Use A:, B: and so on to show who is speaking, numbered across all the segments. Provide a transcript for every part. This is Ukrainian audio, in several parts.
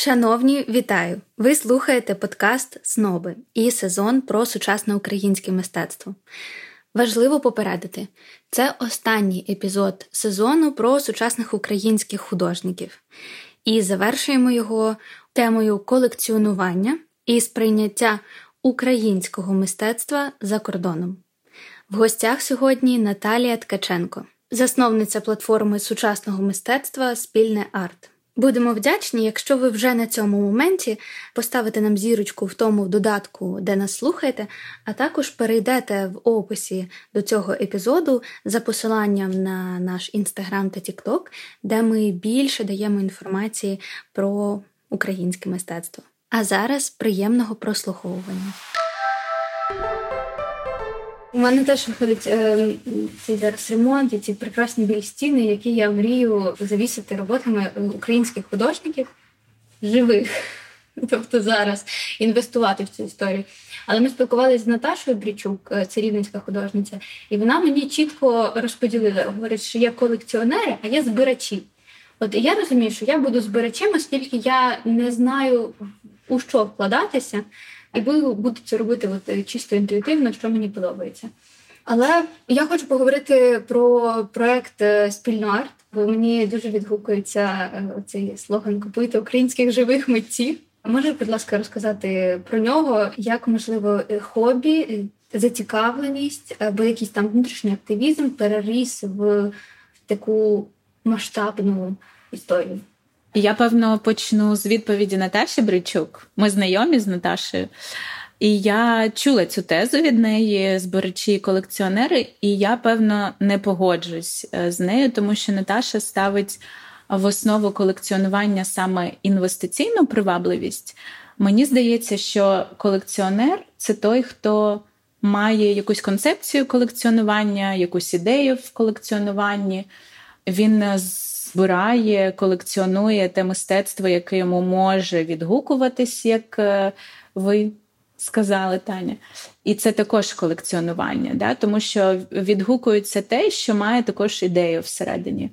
A: Шановні, вітаю! Ви слухаєте подкаст Сноби і сезон про сучасне українське мистецтво. Важливо попередити, це останній епізод сезону про сучасних українських художників, і завершуємо його темою колекціонування і сприйняття українського мистецтва за кордоном. В гостях сьогодні Наталія Ткаченко, засновниця платформи сучасного мистецтва Спільне арт. Будемо вдячні, якщо ви вже на цьому моменті поставите нам зірочку в тому додатку, де нас слухаєте, а також перейдете в описі до цього епізоду за посиланням на наш інстаграм та тікток, де ми більше даємо інформації про українське мистецтво. А зараз приємного прослуховування. У мене теж виходить е, цей зараз ремонт і ці прекрасні білі стіни, які я мрію завісити роботами українських художників живих, тобто зараз інвестувати в цю історію. Але ми спілкувалися з Наташою Брічук, е, це рівненська художниця, і вона мені чітко розподілила, говорить, що є колекціонери, а є збирачі. От я розумію, що я буду збирачем, оскільки я не знаю у що вкладатися. І буду, буду це робити от, е, чисто інтуїтивно, що мені подобається. Але я хочу поговорити про проект е, Спільно арт, бо мені дуже відгукується е, цей слоган Купуйте українських живих митців. Можеш, будь ласка, розказати про нього, як можливо хобі, зацікавленість або якийсь там внутрішній активізм переріс в таку масштабну історію?
B: Я певно почну з відповіді Наташі Бричук. Ми знайомі з Наташею. І я чула цю тезу від неї, збирачі і колекціонери, і я, певно, не погоджусь е, з нею, тому що Наташа ставить в основу колекціонування саме інвестиційну привабливість. Мені здається, що колекціонер це той, хто має якусь концепцію колекціонування, якусь ідею в колекціонуванні. Він збирає, колекціонує те мистецтво, яке йому може відгукуватись, як е, ви сказали, Таня. І це також колекціонування, да? тому що відгукується те, що має також ідею всередині.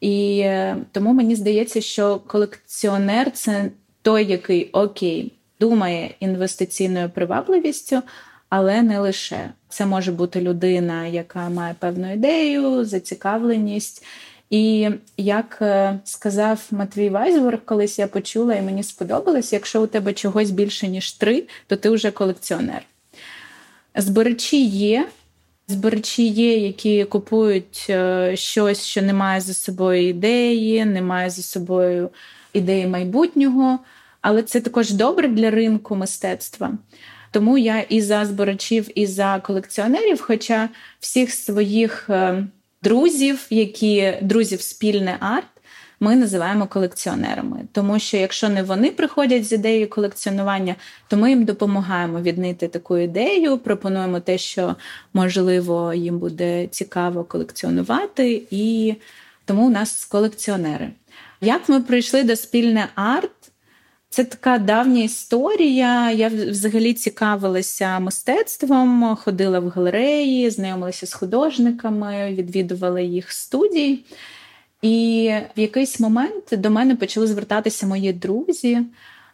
B: І е, тому мені здається, що колекціонер це той, який окей, думає інвестиційною привабливістю. Але не лише це може бути людина, яка має певну ідею, зацікавленість, і як е, сказав Матвій Вайсбург, колись я почула, і мені сподобалось, якщо у тебе чогось більше, ніж три, то ти вже колекціонер. Збирачі є. Збирачі є, які купують е, щось, що не має за собою ідеї, не має за собою ідеї майбутнього. Але це також добре для ринку мистецтва. Тому я і за збирачів, і за колекціонерів, хоча всіх своїх е, друзів, які друзів спільне арт. Ми називаємо колекціонерами, тому що якщо не вони приходять з ідеєю колекціонування, то ми їм допомагаємо віднити таку ідею, пропонуємо те, що можливо їм буде цікаво колекціонувати, і тому у нас колекціонери. Як ми прийшли до спільне арт? Це така давня історія. Я взагалі цікавилася мистецтвом, ходила в галереї, знайомилася з художниками, відвідувала їх студії. І в якийсь момент до мене почали звертатися мої друзі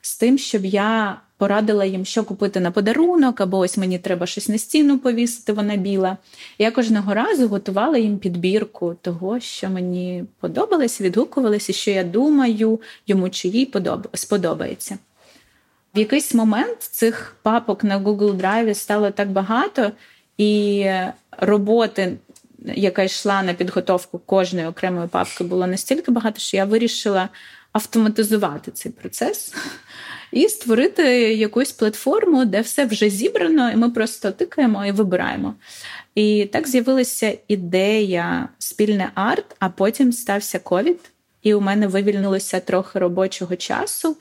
B: з тим, щоб я порадила їм, що купити на подарунок, або ось мені треба щось на стіну повісити, вона біла. Я кожного разу готувала їм підбірку того, що мені подобалося, відгукувалося, що я думаю, йому чи їй сподобається. В якийсь момент цих папок на Google Drive стало так багато, і роботи, яка йшла на підготовку кожної окремої папки, було настільки багато, що я вирішила автоматизувати цей процес і створити якусь платформу, де все вже зібрано, і ми просто тикаємо і вибираємо. І так з'явилася ідея спільне арт, а потім стався ковід, і у мене вивільнилося трохи робочого часу,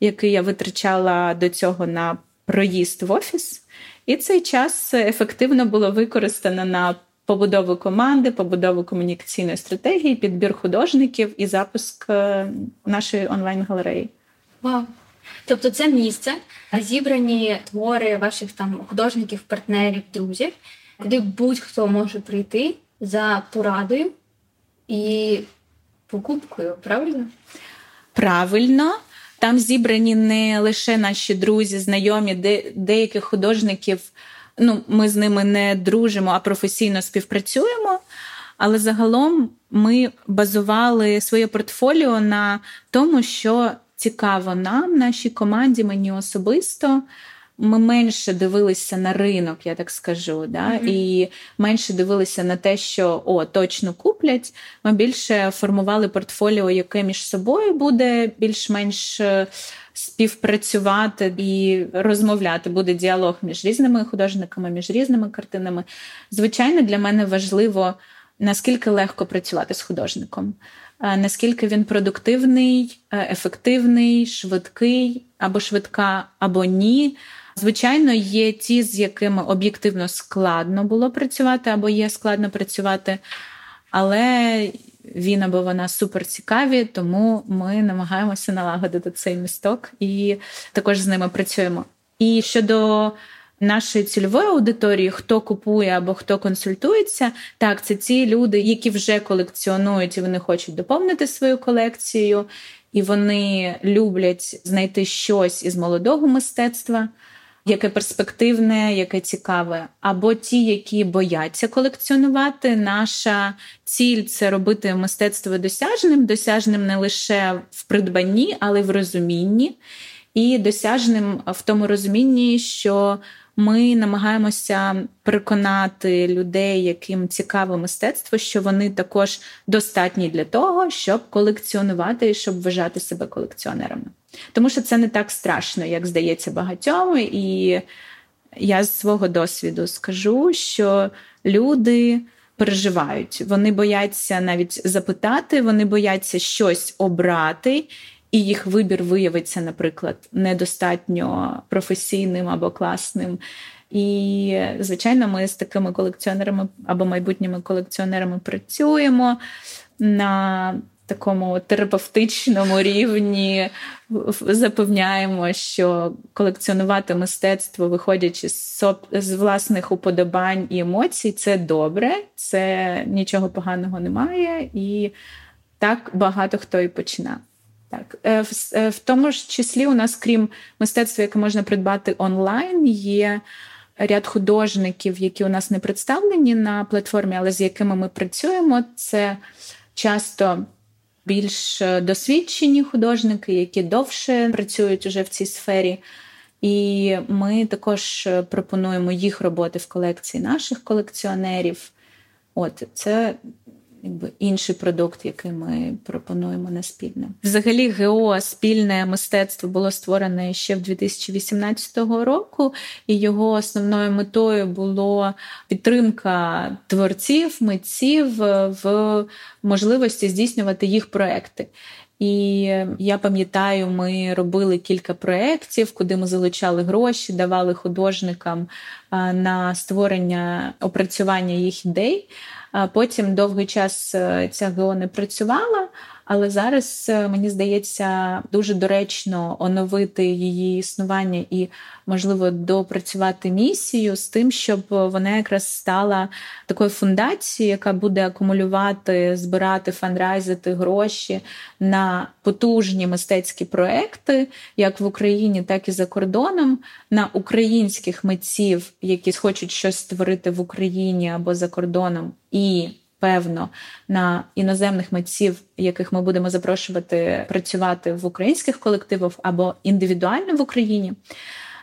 B: який я витрачала до цього на проїзд в офіс. І цей час ефективно було використано на побудову команди, побудову комунікаційної стратегії, підбір художників і запуск е, нашої онлайн-галереї.
A: Вау! Тобто, це місце, зібрані твори ваших там художників, партнерів, друзів, куди будь-хто може прийти за порадою і покупкою, правильно?
B: Правильно. Там зібрані не лише наші друзі, знайомі, де деяких художників. Ну, ми з ними не дружимо, а професійно співпрацюємо. Але загалом ми базували своє портфоліо на тому, що цікаво нам, нашій команді, мені особисто. Ми менше дивилися на ринок, я так скажу, да? Mm-hmm. і менше дивилися на те, що о, точно куплять. Ми більше формували портфоліо, яке між собою буде більш-менш е, співпрацювати і розмовляти. Буде діалог між різними художниками, між різними картинами. Звичайно, для мене важливо наскільки легко працювати з художником, наскільки він продуктивний, е, ефективний, швидкий або швидка, або ні. Звичайно, є ті, з якими об'єктивно складно було працювати, або є складно працювати, але він або вона супер цікаві, тому ми намагаємося налагодити цей місток і також з ними працюємо. І щодо нашої цільової аудиторії, хто купує або хто консультується, так, це ті люди, які вже колекціонують і вони хочуть доповнити свою колекцію, і вони люблять знайти щось із молодого мистецтва. Яке перспективне, яке цікаве, або ті, які бояться колекціонувати. Наша ціль це робити мистецтво досяжним, досяжним не лише в придбанні, але й в розумінні, і досяжним в тому розумінні, що ми намагаємося переконати людей, яким цікаве мистецтво, що вони також достатні для того, щоб колекціонувати і щоб вважати себе колекціонерами. Тому що це не так страшно, як здається багатьом. І я з свого досвіду скажу, що люди. Переживають, вони бояться навіть запитати, вони бояться щось обрати, і їх вибір виявиться, наприклад, недостатньо професійним або класним. І, звичайно, ми з такими колекціонерами або майбутніми колекціонерами працюємо на такому терапевтичному рівні. Запевняємо, що колекціонувати мистецтво, виходячи з, з власних уподобань і емоцій, це добре, це нічого поганого немає, і так багато хто і починає. Так, е, в, е, в тому ж числі у нас, крім мистецтва, яке можна придбати онлайн, є ряд художників, які у нас не представлені на платформі, але з якими ми працюємо. Це часто більш досвідчені художники, які довше працюють уже в цій сфері. І ми також пропонуємо їх роботи в колекції наших колекціонерів. От це якби інший продукт, який ми пропонуємо на спільне. Взагалі, ГО спільне мистецтво було створене ще в 2018 року, і його основною метою було підтримка творців, митців в можливості здійснювати їх проекти. І я пам'ятаю, ми робили кілька проєктів, куди ми залучали гроші, давали художникам на створення опрацювання їх ідей. Потім довгий час е, ця ГО не працювала, але зараз е, мені здається дуже доречно оновити її існування і, можливо, допрацювати місію з тим, щоб вона якраз стала такою фундацією, яка буде акумулювати, збирати, фандрайзити гроші на потужні мистецькі проекти, як в Україні, так і за кордоном, на українських митців, які хочуть щось створити в Україні або за кордоном. і певно на іноземних митців, яких ми будемо запрошувати працювати в українських колективах або індивідуально в Україні.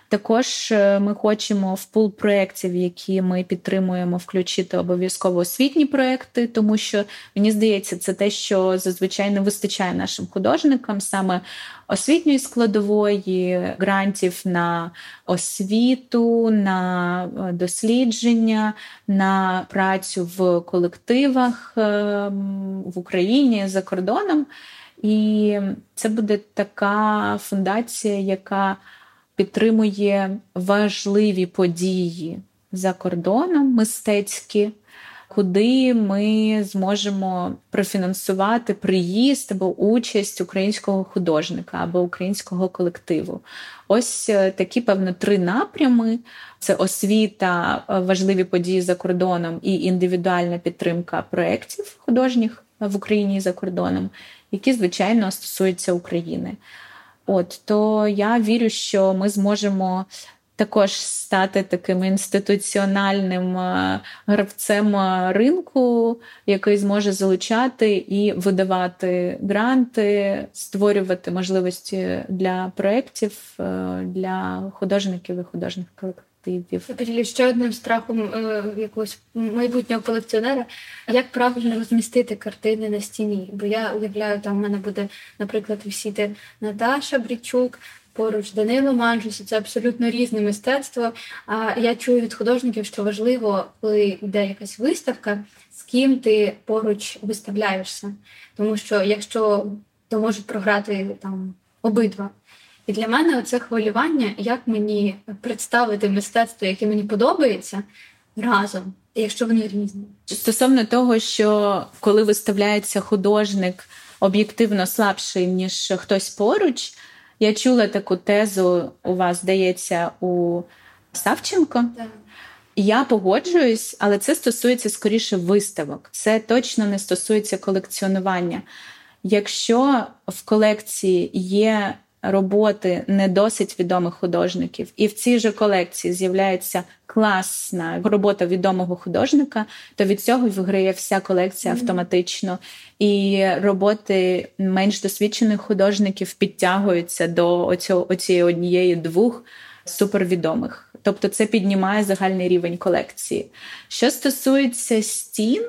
B: Також е, ми хочемо в пул проєктів, які ми підтримуємо, включити обов'язково освітні проекти, тому що мені здається, це те, що зазвичай не вистачає нашим художникам, саме освітньої складової, грантів на освіту, на е, дослідження, на працю в колективах е, в Україні за кордоном. І це буде така фундація, яка підтримує важливі події за кордоном мистецькі, куди ми зможемо профінансувати приїзд або участь українського художника або українського колективу. Ось е, такі, певно, три напрями: це освіта, е, важливі події за кордоном і індивідуальна підтримка проєктів художніх в Україні і за кордоном, які, звичайно, стосуються України. От то я вірю, що ми зможемо також стати таким інституціональним е, гравцем е, ринку, який зможе залучати і видавати гранти, створювати можливості для проєктів, е, для художників і художніх колективів.
A: Я поділю ще одним страхом е, якогось майбутнього колекціонера, як правильно розмістити картини на стіні. Бо я уявляю, там в мене буде, наприклад, висіти Наташа Брічук, поруч Данило Манжус, це абсолютно різне мистецтво. А я чую від художників, що важливо, коли йде якась виставка, з ким ти поруч виставляєшся. Тому що якщо то можуть програти там обидва. І для мене це хвилювання, як мені представити мистецтво, яке мені подобається, разом, якщо вони різні.
B: Стосовно того, що коли виставляється художник об'єктивно слабший, ніж хтось поруч, я чула таку тезу, у вас здається, у Савченко.
A: Так.
B: Я погоджуюсь, але це стосується скоріше виставок. Це точно не стосується колекціонування. Якщо в колекції є роботи не досить відомих художників, і в цій же колекції з'являється класна робота відомого художника, то від цього виграє вся колекція автоматично. І роботи менш досвідчених художників підтягуються до оцієї однієї двох супервідомих. Тобто це піднімає загальний рівень колекції. Що стосується стін,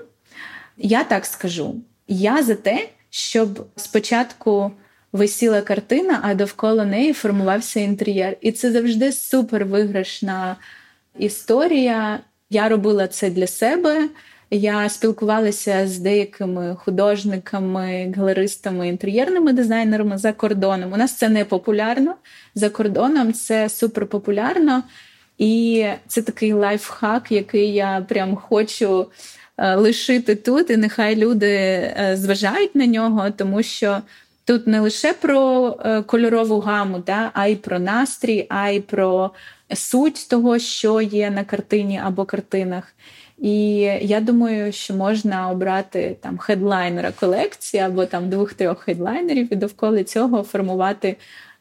B: я так скажу: я за те, щоб спочатку висіла картина, а довкола неї формувався інтер'єр. І це завжди супер виграшна історія. Я робила це для себе. Я спілкувалася з деякими художниками, галеристами, інтер'єрними дизайнерами за кордоном. У нас це не популярно. За кордоном це супер популярно. І це такий лайфхак, який я прям хочу е, лишити тут, і нехай люди е, зважають на нього, тому що Тут не лише про е, кольорову гаму, да, а й про настрій, а й про суть того, що є на картині або картинах. І я думаю, що можна обрати там хедлайнера колекції або там двох-трьох хедлайнерів і довкола цього формувати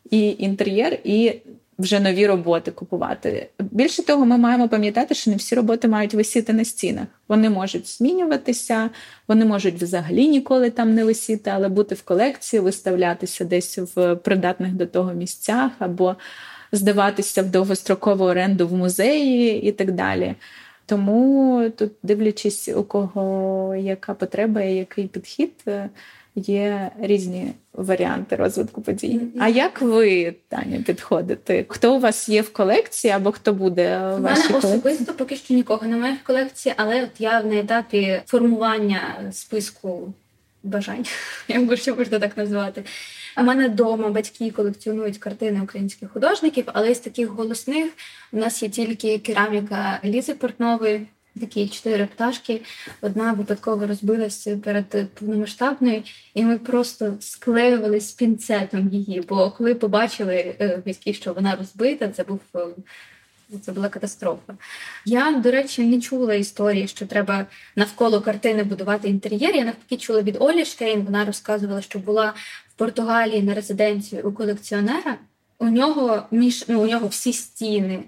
B: і інтер'єр, і вже нові роботи купувати. Більше того, ми маємо пам'ятати, що не всі роботи мають висіти на стінах. Вони можуть змінюватися, вони можуть взагалі ніколи там не висіти, але бути в колекції, виставлятися десь в придатних до того місцях, або здаватися в довгострокову оренду в музеї і так далі. Тому тут, дивлячись, у кого яка потреба і який підхід, є різні варіанти розвитку подій. А як ви, Таня, підходите? Хто у вас є в колекції або хто буде
A: в
B: вашій
A: мене
B: колекції?
A: особисто поки що нікого немає в колекції, але от я на етапі формування списку бажань, якщо можна так назвати. У мене вдома батьки колекціонують картини українських художників, але з таких голосних у нас є тільки кераміка Лізи Портнової такі чотири пташки. Одна випадково розбилася перед повномасштабною, і ми просто склеювали з пінцетом її. Бо коли побачили е, батьки, що вона розбита, це був. Е, це була катастрофа. Я, до речі, не чула історії, що треба навколо картини будувати інтер'єр. Я навпаки чула від Олі Штейн. Вона розказувала, що була в Португалії на резиденції у колекціонера. У нього між ну, у нього всі стіни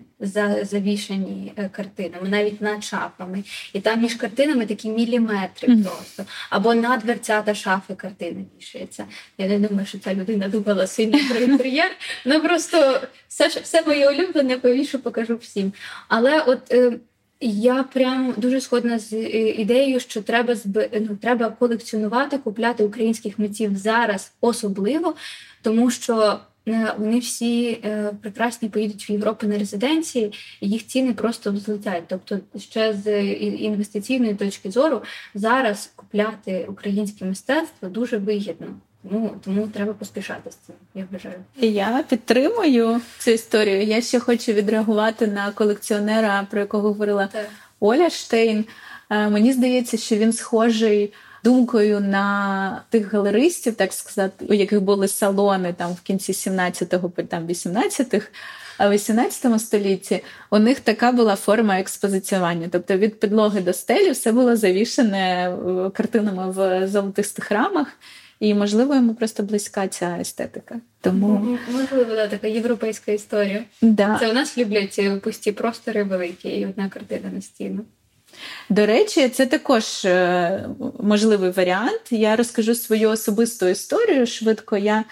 A: завішані е, картинами, навіть над шафами. І там між картинами такі міліметри mm. просто. Або на дверцята шафи картини вішається. Я не думаю, що ця людина думала сильно про інтер'єр. Ну просто все все моє улюблене повішу, покажу всім. Але от е, я прям дуже сходна з е, ідеєю, що треба ну, треба колекціонувати, купляти українських митців зараз особливо, тому що. Е, вони всі е, прекрасні поїдуть в Європу на резиденції, і їх ціни просто взлетять. Тобто, ще з інвестиційної точки зору зараз купляти українське мистецтво дуже вигідно. Тому тому треба поспішати з цим. Я вважаю.
B: Я підтримую цю історію. Я ще хочу відреагувати на колекціонера, про якого говорила так. Оля Штейн. Е, мені здається, що він схожий думкою на тих галеристів, так сказати, у яких були салони там в кінці 17-го, там 18-х, а в 18 столітті у них така була форма експозиціювання. Тобто від підлоги до стелі все було завішане е, картинами в золотистих рамах. і можливо йому просто близька ця естетика. Тому
A: можливо, да, така європейська історія.
B: Да.
A: Це у нас люблять пусті простори великі і одна картина на стіну.
B: До речі, це також е, можливий варіант. Я розкажу свою особисту історію швидко. Я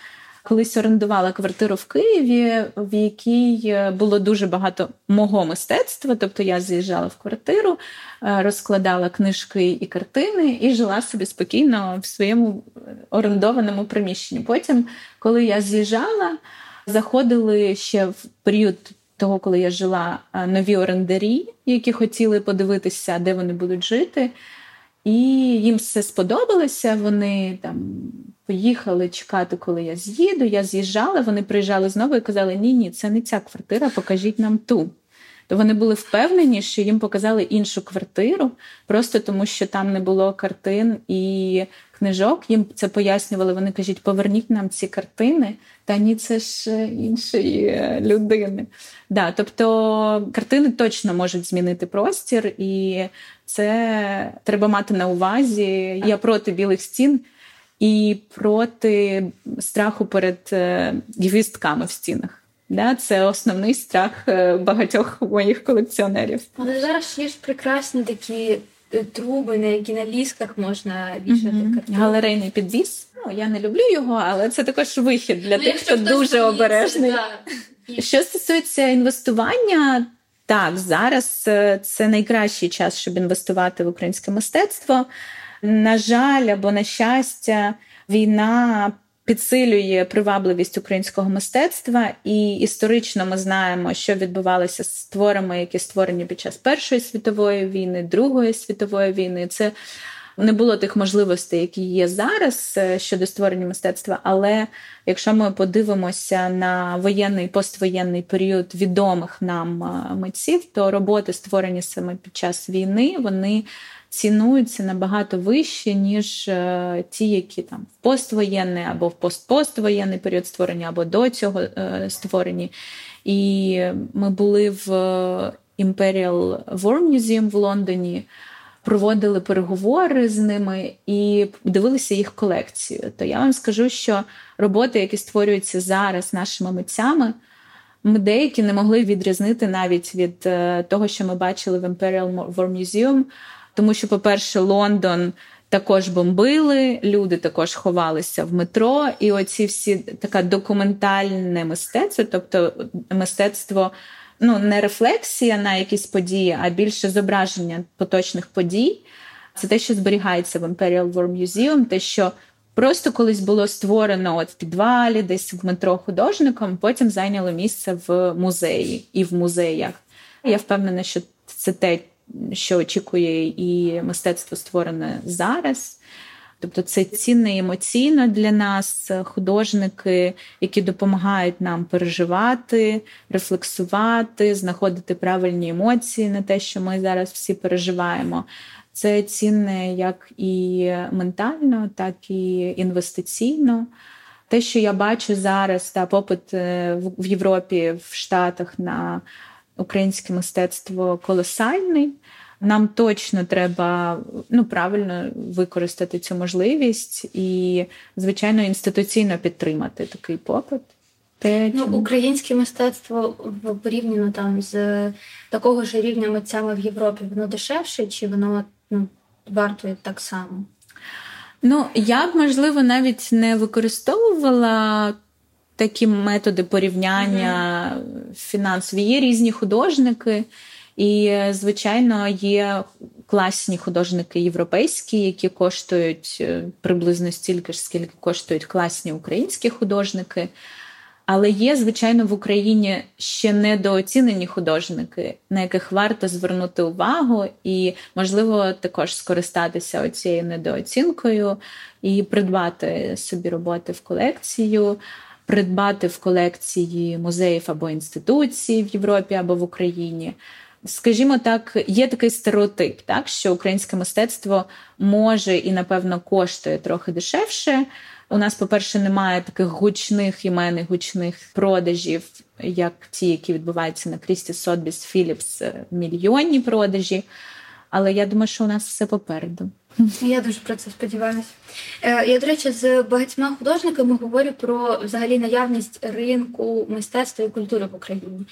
B: колись орендувала квартиру в Києві, в якій е, було дуже багато мого мистецтва. Тобто я з'їжджала в квартиру, е, розкладала книжки і картини і жила собі спокійно в своєму орендованому приміщенні. Потім, коли я з'їжджала, заходили ще в період. Того, коли я жила е, нові орендарі, які хотіли подивитися, де вони будуть жити. І їм все сподобалося. Вони там поїхали чекати, коли я з'їду. Я з'їжджала, вони приїжджали знову і казали: Ні, ні, це не ця квартира, покажіть нам ту. То вони були впевнені, що їм показали іншу квартиру, просто тому що там не було картин і книжок. Їм це пояснювали. Вони кажуть, поверніть нам ці картини. Та ні, це ж е, іншої е, людини. Да, Тобто картини точно можуть змінити простір, і це треба мати на увазі. Я проти білих стін і проти страху перед е, гвістками в стінах. Да, Це основний страх багатьох моїх колекціонерів.
A: Але зараз є ж прекрасні такі труби, на які на лісках можна вішати mm-hmm. картини.
B: Галерейний підвіз. Ну, Я не люблю його, але це також вихід для ну, тих, хто дуже обережний. Да. Що стосується інвестування, так зараз це найкращий час, щоб інвестувати в українське мистецтво. На жаль, або на щастя, війна підсилює привабливість українського мистецтва, і історично ми знаємо, що відбувалося з творами, які створені під час Першої світової війни, Другої світової війни. Це не було тих можливостей, які є зараз е, щодо створення мистецтва. Але якщо ми подивимося на воєнний поствоєнний період відомих нам е, митців, то роботи, створені саме під час війни, вони цінуються набагато вище, ніж е, ті, які там в поствоєнний або в постпоствоєнний період створені, або до цього створені. І ми були в Imperial War Museum в Лондоні. Проводили переговори з ними і дивилися їх колекцію. То я вам скажу, що роботи, які створюються зараз нашими митцями, ми деякі не могли відрізнити навіть від е, того, що ми бачили в Imperial War Museum, тому що, по-перше, Лондон також бомбили, люди також ховалися в метро, і оці всі таке документальне мистецтво, тобто мистецтво. Ну, не рефлексія на якісь події, а більше зображення поточних подій. Це те, що зберігається в Imperial War Museum, те, що просто колись було створено от в підвалі, десь в метро художником, потім зайняло місце в музеї і в музеях. Я впевнена, що це те, що очікує і мистецтво створене зараз. Тобто це цінне емоційно для нас художники, які допомагають нам переживати, рефлексувати, знаходити правильні емоції на те, що ми зараз всі переживаємо. Це цінне як і ментально, так і інвестиційно. Те, що я бачу зараз, та попит е, в Європі, в Штатах на українське мистецтво колосальний. Нам точно треба ну правильно використати цю можливість і, звичайно, інституційно підтримати такий попит.
A: Те, ну, Українське мистецтво порівняно там з такого ж рівня митцями в Європі, воно дешевше, чи воно ну, вартує так само?
B: Ну, я б, можливо, навіть не використовувала такі методи порівняння mm-hmm. фінансові. Є різні художники, і, звичайно, є класні художники європейські, які коштують е, приблизно стільки ж, скільки коштують класні українські художники. Але є, звичайно, в Україні ще недооцінені художники, на яких варто звернути увагу, і, можливо, також скористатися цією недооцінкою і придбати собі роботи в колекцію придбати в колекції музеїв або інституцій в Європі або в Україні. Скажімо так, є такий стереотип, так що українське мистецтво може і, напевно, коштує трохи дешевше. У нас, по-перше, немає таких гучних імен, гучних продажів, як ті, які відбуваються на Крісті Сотбіс Філіпс, мільйонні продажі. Але я думаю, що у нас все попереду.
A: Я дуже про це сподіваюся. Е, я, до речі, з багатьма художниками говорю про взагалі наявність ринку мистецтва і культури в Україні.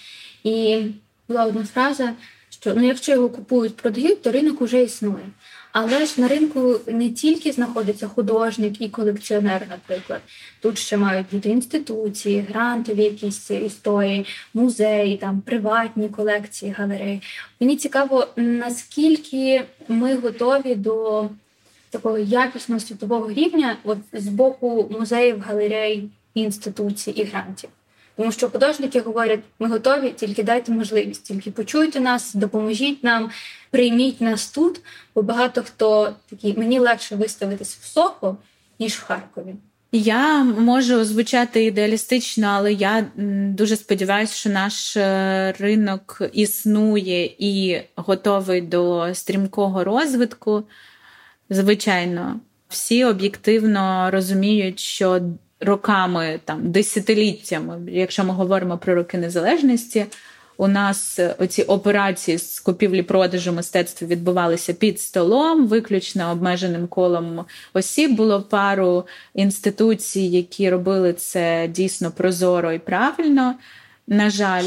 A: І була одна фраза, що ну, якщо його купують, продають, то ринок вже існує. Але ж на ринку не тільки знаходиться художник і колекціонер, наприклад. Тут ще мають бути інституції, грантові якісь історії, музеї, там приватні колекції, галереї. Мені цікаво, наскільки ми готові до такого якісного світового рівня от, з боку музеїв, галерей, інституцій і грантів. Тому що художники говорять, ми готові, тільки дайте можливість, тільки почуйте нас, допоможіть нам, прийміть нас тут. Бо багато хто такий, мені легше виставитись в Сохо, ніж в Харкові.
B: Я можу звучати ідеалістично, але я дуже сподіваюся, що наш е, ринок існує і готовий до стрімкого розвитку. Звичайно, всі об'єктивно розуміють, що роками, там десятиліттями, якщо ми говоримо про роки незалежності, у нас оці операції з купівлі-продажу мистецтва відбувалися під столом, виключно обмеженим колом осіб. Було пару інституцій, які робили це дійсно прозоро і правильно. На жаль.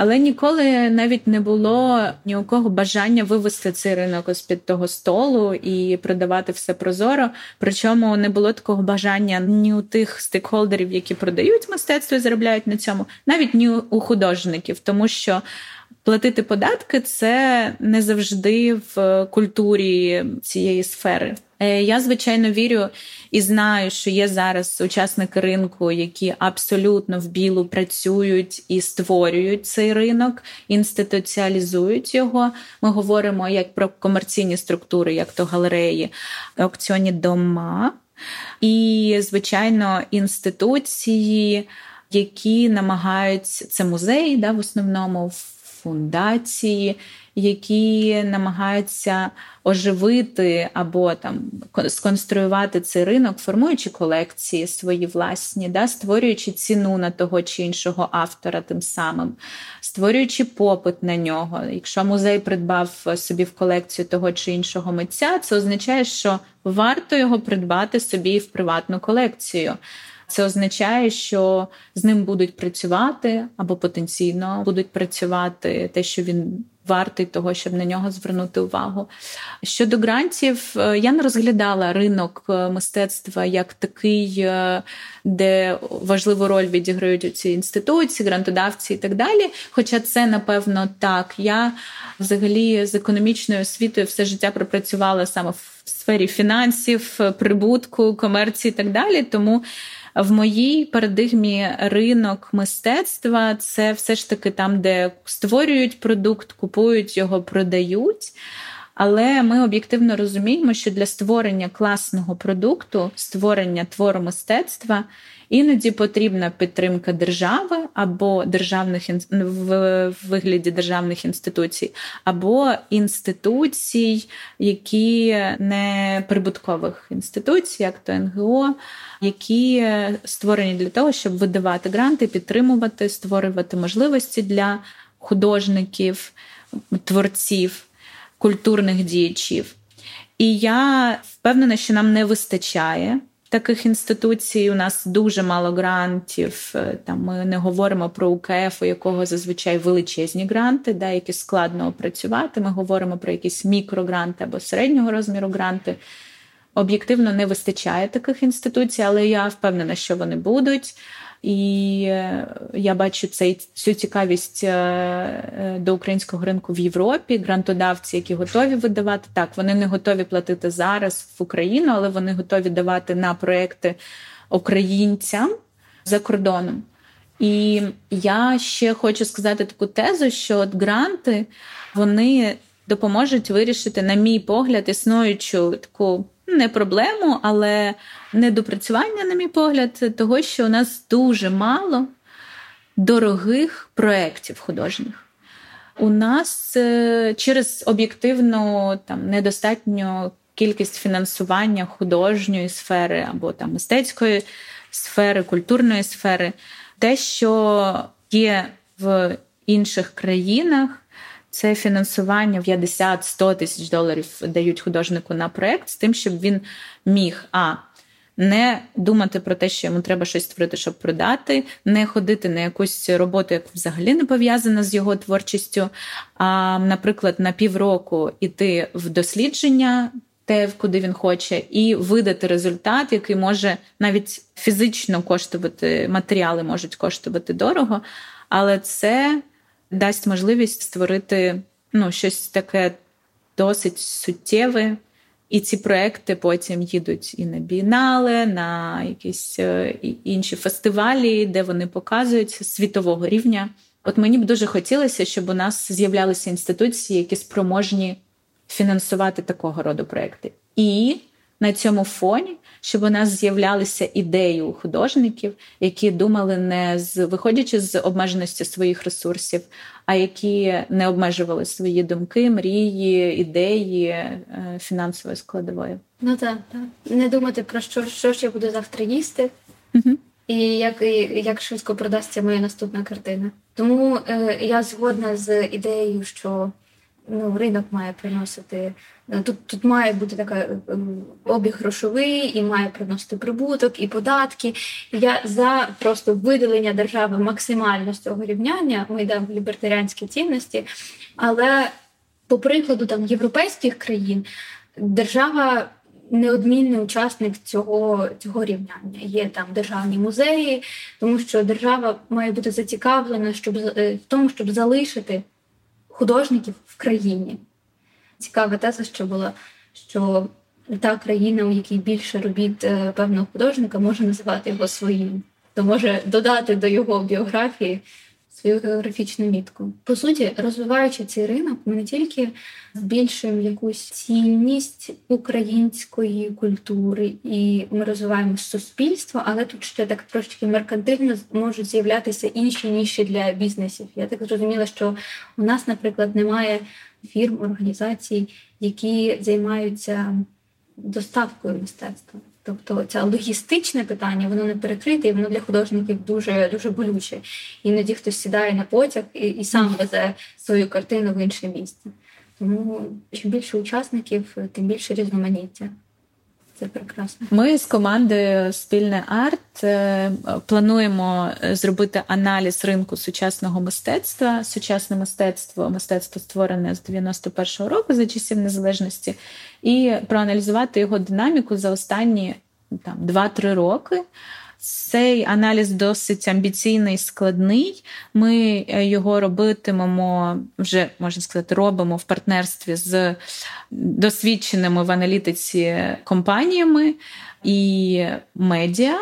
B: Але ніколи навіть не було ні у кого бажання вивести цей ринок з під того столу і продавати все прозоро. Причому не було такого бажання ні у тих стейкхолдерів, які продають мистецтво і заробляють на цьому, навіть ні у художників, тому що. Платити податки це не завжди в культурі цієї сфери. Е, я звичайно вірю і знаю, що є зараз учасники ринку, які абсолютно в білу працюють і створюють цей ринок, інституціалізують його. Ми говоримо як про комерційні структури, як то галереї, аукціонні дома і, звичайно, інституції, які намагаються це музеї, да, в основному фундації, які намагаються оживити або там сконструювати цей ринок, формуючи колекції свої власні, да, створюючи ціну на того чи іншого автора, тим самим, створюючи попит на нього. Якщо музей придбав собі в колекцію того чи іншого митця, це означає, що варто його придбати собі в приватну колекцію. Це означає, що з ним будуть працювати або потенційно будуть працювати те, що він вартий того, щоб на нього звернути увагу. Щодо грантів, е, я не розглядала ринок е, мистецтва як такий, е, де важливу роль відіграють ці інституції, грантодавці і так далі. Хоча це, напевно, так. Я взагалі з економічною освітою все життя пропрацювала саме в сфері фінансів, прибутку, комерції і так далі. Тому в моїй парадигмі ринок мистецтва це все ж таки там, де створюють продукт, купують його, продають. Але ми об'єктивно розуміємо, що для створення класного продукту, створення твору мистецтва Іноді потрібна підтримка держави або державних в вигляді державних інституцій, або інституцій, які не прибуткових інституцій, як то НГО, які створені для того, щоб видавати гранти, підтримувати, створювати можливості для художників, творців, культурних діячів. І я впевнена, що нам не вистачає таких інституцій. У нас дуже мало грантів. Е, там ми не говоримо про УКФ, у якого зазвичай величезні гранти, да, які складно опрацювати. Ми говоримо про якісь мікрогранти або середнього розміру гранти. Об'єктивно не вистачає таких інституцій, але я впевнена, що вони будуть. І е, я бачу цей цю цікавість е, е, до українського ринку в Європі. Грантодавці, які готові видавати так, вони не готові платити зараз в Україну, але вони готові давати на проекти українцям за кордоном. І я ще хочу сказати таку тезу, що от гранти вони допоможуть вирішити, на мій погляд, існуючу таку не проблему, але недопрацювання, на мій погляд, того, що у нас дуже мало дорогих проєктів художніх. У нас е, через об'єктивну там недостатню кількість фінансування художньої сфери або там мистецької сфери, культурної сфери, те, що є в інших країнах, це фінансування 50-100 тисяч доларів дають художнику на проект з тим, щоб він міг а не думати про те, що йому треба щось створити, щоб продати, не ходити на якусь роботу, яка взагалі не пов'язана з його творчістю. А, наприклад, на півроку іти в дослідження. Те, куди він хоче, і видати результат, який може навіть фізично коштувати, матеріали можуть коштувати дорого, але це дасть можливість створити ну, щось таке досить суттєве, і ці проекти потім їдуть і на бієнале, на якісь е, інші фестивалі, де вони показуються світового рівня. От мені б дуже хотілося, щоб у нас з'являлися інституції, які спроможні фінансувати такого роду проекти. І на цьому фоні, щоб у нас з'являлися ідеї у художників, які думали не з виходячи з обмеженості своїх ресурсів, а які не обмежували свої думки, мрії, ідеї е, фінансової складової.
A: Ну так, так. не думати про що що ж я буду завтра їсти, угу. і як і як швидко продасться моя наступна картина. Тому е, я згодна з ідеєю, що ну, ринок має приносити. Е, тут тут має бути така е, обіг грошовий і має приносити прибуток і податки. Я за просто видалення держави максимально з цього рівняння. Ми йдемо в лібертаріанські цінності, але по прикладу там європейських країн держава. Неодмінний учасник цього цього рівняння є там державні музеї, тому що держава має бути зацікавлена, щоб е, в тому, щоб залишити художників в країні. Цікава теза, що була, що та країна, у якій більше робіт е, певного художника, може називати його своїм, то може додати до його біографії свою географічну мітку. По суті, розвиваючи цей ринок, ми не тільки збільшуємо якусь цінність української культури, і ми розвиваємо суспільство, але тут ще так трошки меркантильно можуть з'являтися інші ніші для бізнесів. Я так зрозуміла, що у нас, наприклад, немає фірм, організацій, які займаються доставкою мистецтва. Тобто це логістичне питання, воно не перекрите, і воно для художників дуже дуже болюче. Іноді хтось сідає на потяг і, і сам везе свою картину в інше місце. Тому чим більше учасників, тим більше різноманіття. Це прекрасно.
B: Ми з командою Спільне арт е, плануємо зробити аналіз ринку сучасного мистецтва. Сучасне мистецтво, мистецтво створене з 91-го року за часів незалежності, і проаналізувати його динаміку за останні там 2-3 роки. Цей аналіз досить амбіційний складний. Ми е, його робитимемо вже можна сказати, робимо в партнерстві з досвідченими в аналітиці компаніями і медіа.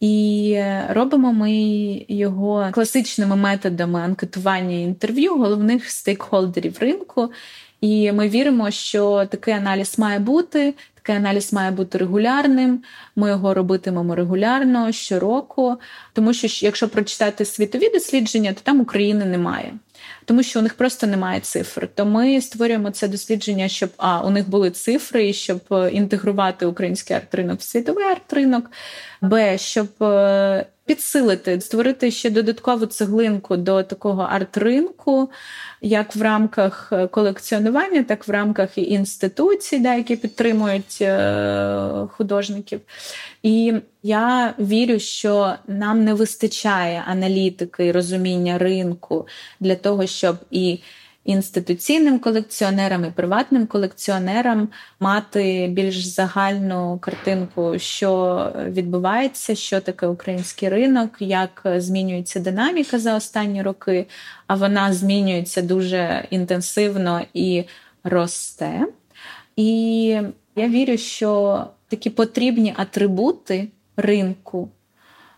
B: І робимо ми його класичними методами анкетування і інтерв'ю головних стейкхолдерів ринку. І ми віримо, що такий аналіз має бути. Такий аналіз має бути регулярним. Ми його робитимемо регулярно щороку, тому що якщо прочитати світові дослідження, то там України немає тому що у них просто немає цифр. То ми створюємо це дослідження, щоб а у них були цифри, і щоб е, інтегрувати український арт-ринок в світовий арт-ринок, б щоб е, підсилити, створити ще додаткову цеглинку до такого арт-ринку, як в рамках е, колекціонування, так в рамках інституцій, да, які підтримують художників. І я вірю, що нам не вистачає аналітики і розуміння ринку для того, щоб і інституційним колекціонерам і приватним колекціонерам мати більш загальну картинку, що відбувається, що таке український ринок, як змінюється динаміка за останні роки, а вона змінюється дуже інтенсивно і росте. І я вірю, що такі потрібні атрибути ринку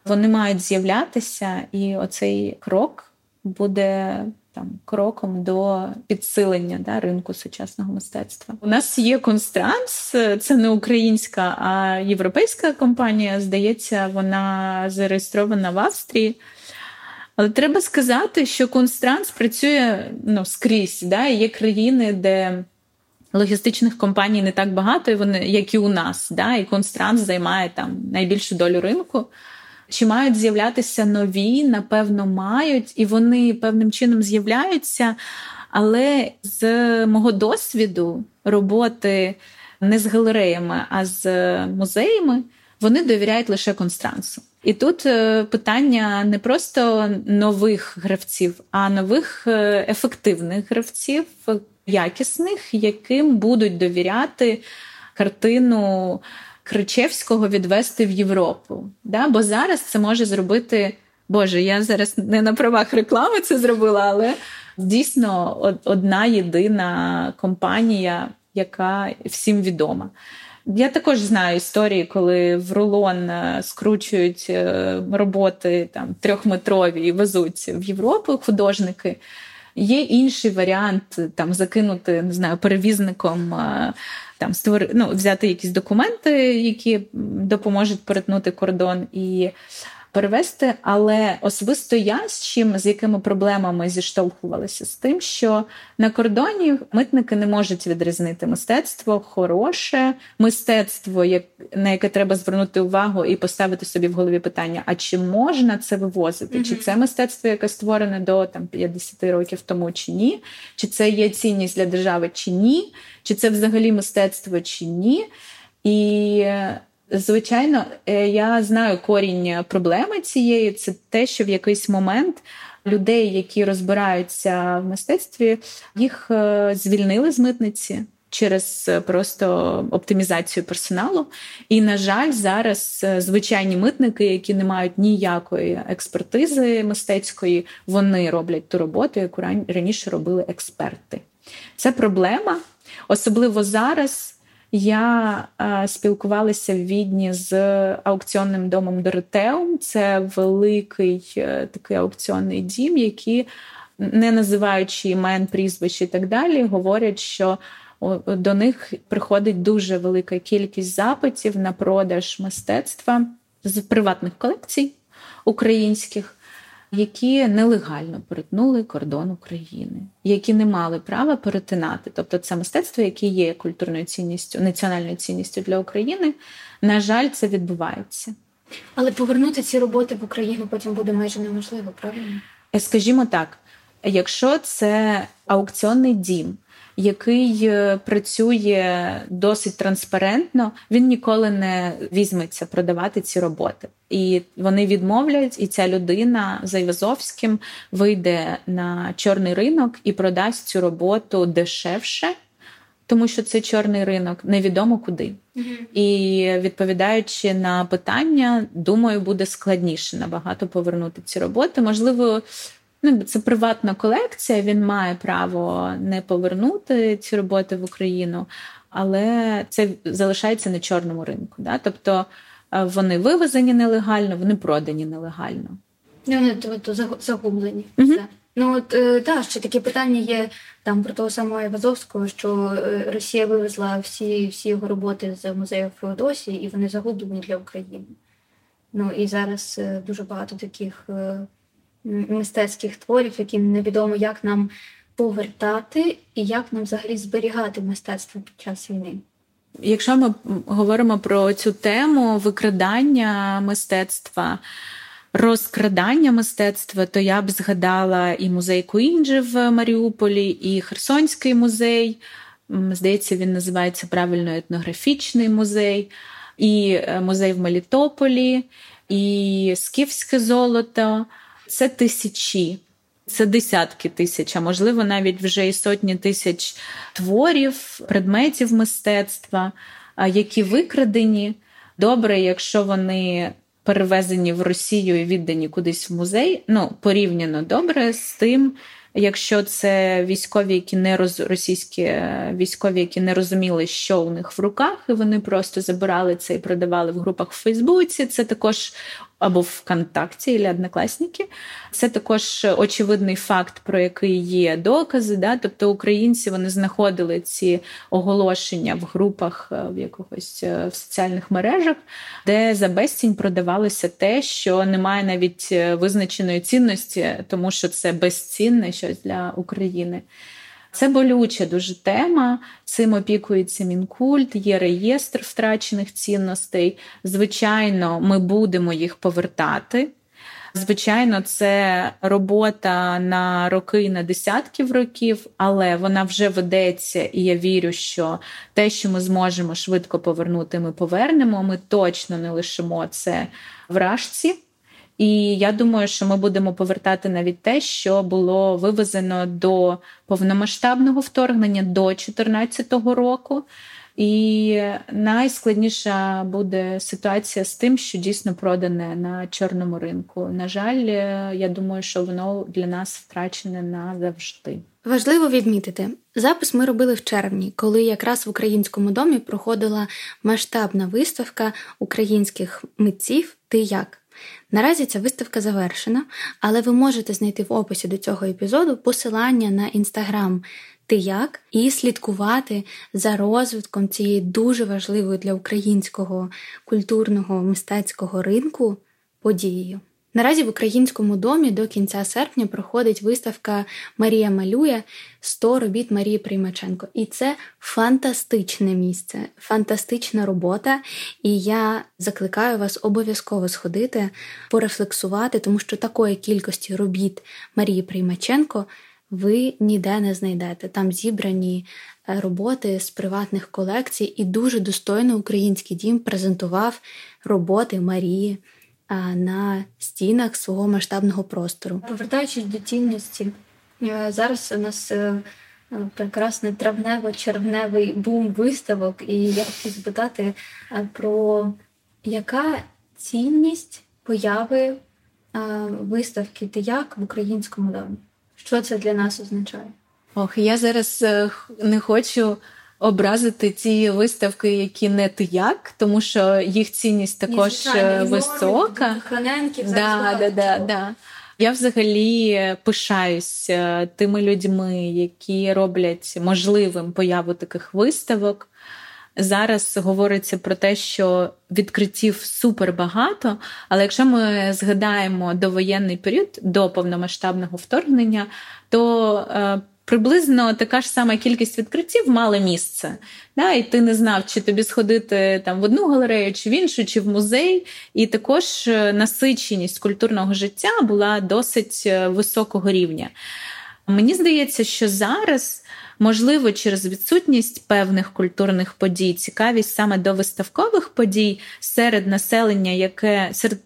B: вони мають з'являтися, і оцей крок буде там кроком до підсилення да, ринку сучасного мистецтва. У нас є Констранс, це не українська, а європейська компанія. Здається, вона зареєстрована в Австрії. Але треба сказати, що Констранс працює ну, скрізь. Да? Є країни, де логістичних компаній не так багато, і вони, як і у нас. Да? І Констранс займає там найбільшу долю ринку. Чи мають з'являтися нові? Напевно, мають, і вони певним чином з'являються. Але з мого досвіду роботи не з галереями, а з музеями, вони довіряють лише констрансу. І тут е, питання не просто нових гравців, а нових е, ефективних гравців, якісних, яким будуть довіряти картину Кричевського відвести в Європу. Да? Бо зараз це може зробити. Боже, я зараз не на правах реклами це зробила, але дійсно одна єдина компанія, яка всім відома. Я також знаю історії, коли в рулон е, скручують е, роботи там трьохметрові і везуть в Європу художники. Є інший варіант там закинути не знаю, перевізником, е, там створи, ну, взяти якісь документи, які допоможуть перетнути кордон і перевести. Але особисто я з чим з якими проблемами зіштовхувалася з тим, що на кордоні митники не можуть відрізнити мистецтво, хороше мистецтво, як на яке треба звернути увагу і поставити собі в голові питання: а чи можна це вивозити? Mm-hmm. Чи це мистецтво, яке створене до там 50 років тому, чи ні? Чи це є цінність для держави, чи ні? Чи це взагалі мистецтво, чи ні? І Звичайно, е, я знаю корінь проблеми цієї. Це те, що в якийсь момент людей, які розбираються в мистецтві, їх е, звільнили з митниці. Через е, просто оптимізацію персоналу. І, на жаль, зараз звичайні митники, які не мають ніякої експертизи мистецької, вони роблять ту роботу, яку раніше робили експерти. Це проблема, особливо зараз. Я е, спілкувалася в відні з аукціонним домом Доротеум. Це великий е, такий аукціонний дім, який, не називаючи імен, прізвищ і так далі, говорять, що до них приходить дуже велика кількість запитів на продаж мистецтва з приватних колекцій українських які нелегально перетнули кордон України, які не мали права перетинати. Тобто, це мистецтво, яке є культурною цінністю, національною цінністю для України. На жаль, це відбувається.
A: Але повернути ці роботи в Україну потім буде майже неможливо, правильно?
B: Е, скажімо так, якщо це аукціонний дім який е, працює досить транспарентно, він ніколи не візьметься продавати ці роботи. І вони відмовлять, і ця людина за Івазовським вийде на чорний ринок і продасть цю роботу дешевше. Тому що це чорний ринок, невідомо куди. Mm-hmm. І відповідаючи на питання, думаю, буде складніше набагато повернути ці роботи. Можливо, Ну, це приватна колекція, він має право не повернути ці роботи в Україну, але це залишається на чорному ринку. Да? Тобто е, вони вивезені нелегально, вони продані нелегально.
A: Ну, вони то, загублені. Угу. Ну от е, так, ще таке питання є там про того самого Івазовського, що е, Росія вивезла всі всі його роботи з музею Феодосії, і вони загублені для України. Ну і зараз дуже багато таких мистецьких творів, які невідомо, як нам повертати і як нам взагалі зберігати мистецтво під час війни.
B: Якщо ми говоримо про цю тему викрадання мистецтва, розкрадання мистецтва, то я б згадала і музей Куінджі в Маріуполі, і Херсонський музей. Здається, він називається правильно етнографічний музей, і е, музей в Мелітополі, і Скіфське золото це тисячі. Це десятки тисяч, а можливо, навіть вже і сотні тисяч творів, предметів мистецтва, які викрадені. Добре, якщо вони перевезені в Росію і віддані кудись в музей. Ну, порівняно добре з тим, якщо це військові, які не роз... російські е, військові, які не розуміли, що у них в руках, і вони просто забирали це і продавали в групах в Фейсбуці. Це також або ВКонтакті, або Однокласники. Це також очевидний факт, про який є докази. Да? Тобто українці вони знаходили ці оголошення в групах е, в якогось е, в соціальних мережах, де за безцінь продавалося те, що не має навіть е, визначеної цінності, тому що це безцінне щось для України. Це болюча дуже тема. Цим опікується мінкульт, є реєстр втрачених цінностей. Звичайно, ми будемо їх повертати. Звичайно, це робота на роки, на десятків років, але вона вже ведеться, і я вірю, що те, що ми зможемо швидко повернути, ми повернемо. Ми точно не лишимо це вражці. І я думаю, що ми будемо повертати навіть те, що було вивезено до повномасштабного вторгнення до 2014 року. І найскладніша буде ситуація з тим, що дійсно продане на чорному ринку. На жаль, я думаю, що воно для нас втрачене назавжди.
A: Важливо відмітити, запис ми робили в червні, коли якраз в українському домі проходила масштабна виставка українських митців Ти як. Наразі ця виставка завершена, але ви можете знайти в описі до цього епізоду посилання на інстаграм ти як і слідкувати за розвитком цієї дуже важливої для українського культурного мистецького ринку подією. Наразі в українському домі до кінця серпня проходить виставка Марія малює 100 робіт Марії Приймаченко. І це фантастичне місце, фантастична робота. І я закликаю вас обов'язково сходити, порефлексувати, тому що такої кількості робіт Марії Приймаченко ви ніде не знайдете. Там зібрані е, роботи з приватних колекцій, і дуже достойно український дім презентував роботи Марії на стінах свого масштабного простору. Повертаючись до цінності, е, зараз у нас е, прекрасний травнево-червневий бум виставок, і я хочу запитати про яка цінність появи виставки ти як в українському домі? Що це для нас означає?
B: Ох, я зараз е, не хочу образити ті виставки, які не ти як, тому що їх цінність також Ні, е, висока.
A: да, да, да,
B: да. Я взагалі пишаюсь е, тими людьми, які роблять можливим появу таких виставок. Зараз говориться про те, що відкриттів супер багато, але якщо ми згадаємо довоєнний період до повномасштабного вторгнення, то е, приблизно така ж сама кількість відкриттів мали місце. Да? І ти не знав, чи тобі сходити там в одну галерею, чи в іншу, чи в музей. І також е, насиченість культурного життя була досить е, високого рівня. Мені здається, що зараз. Можливо, через відсутність певних культурних подій, цікавість саме до виставкових подій серед населення, яке серед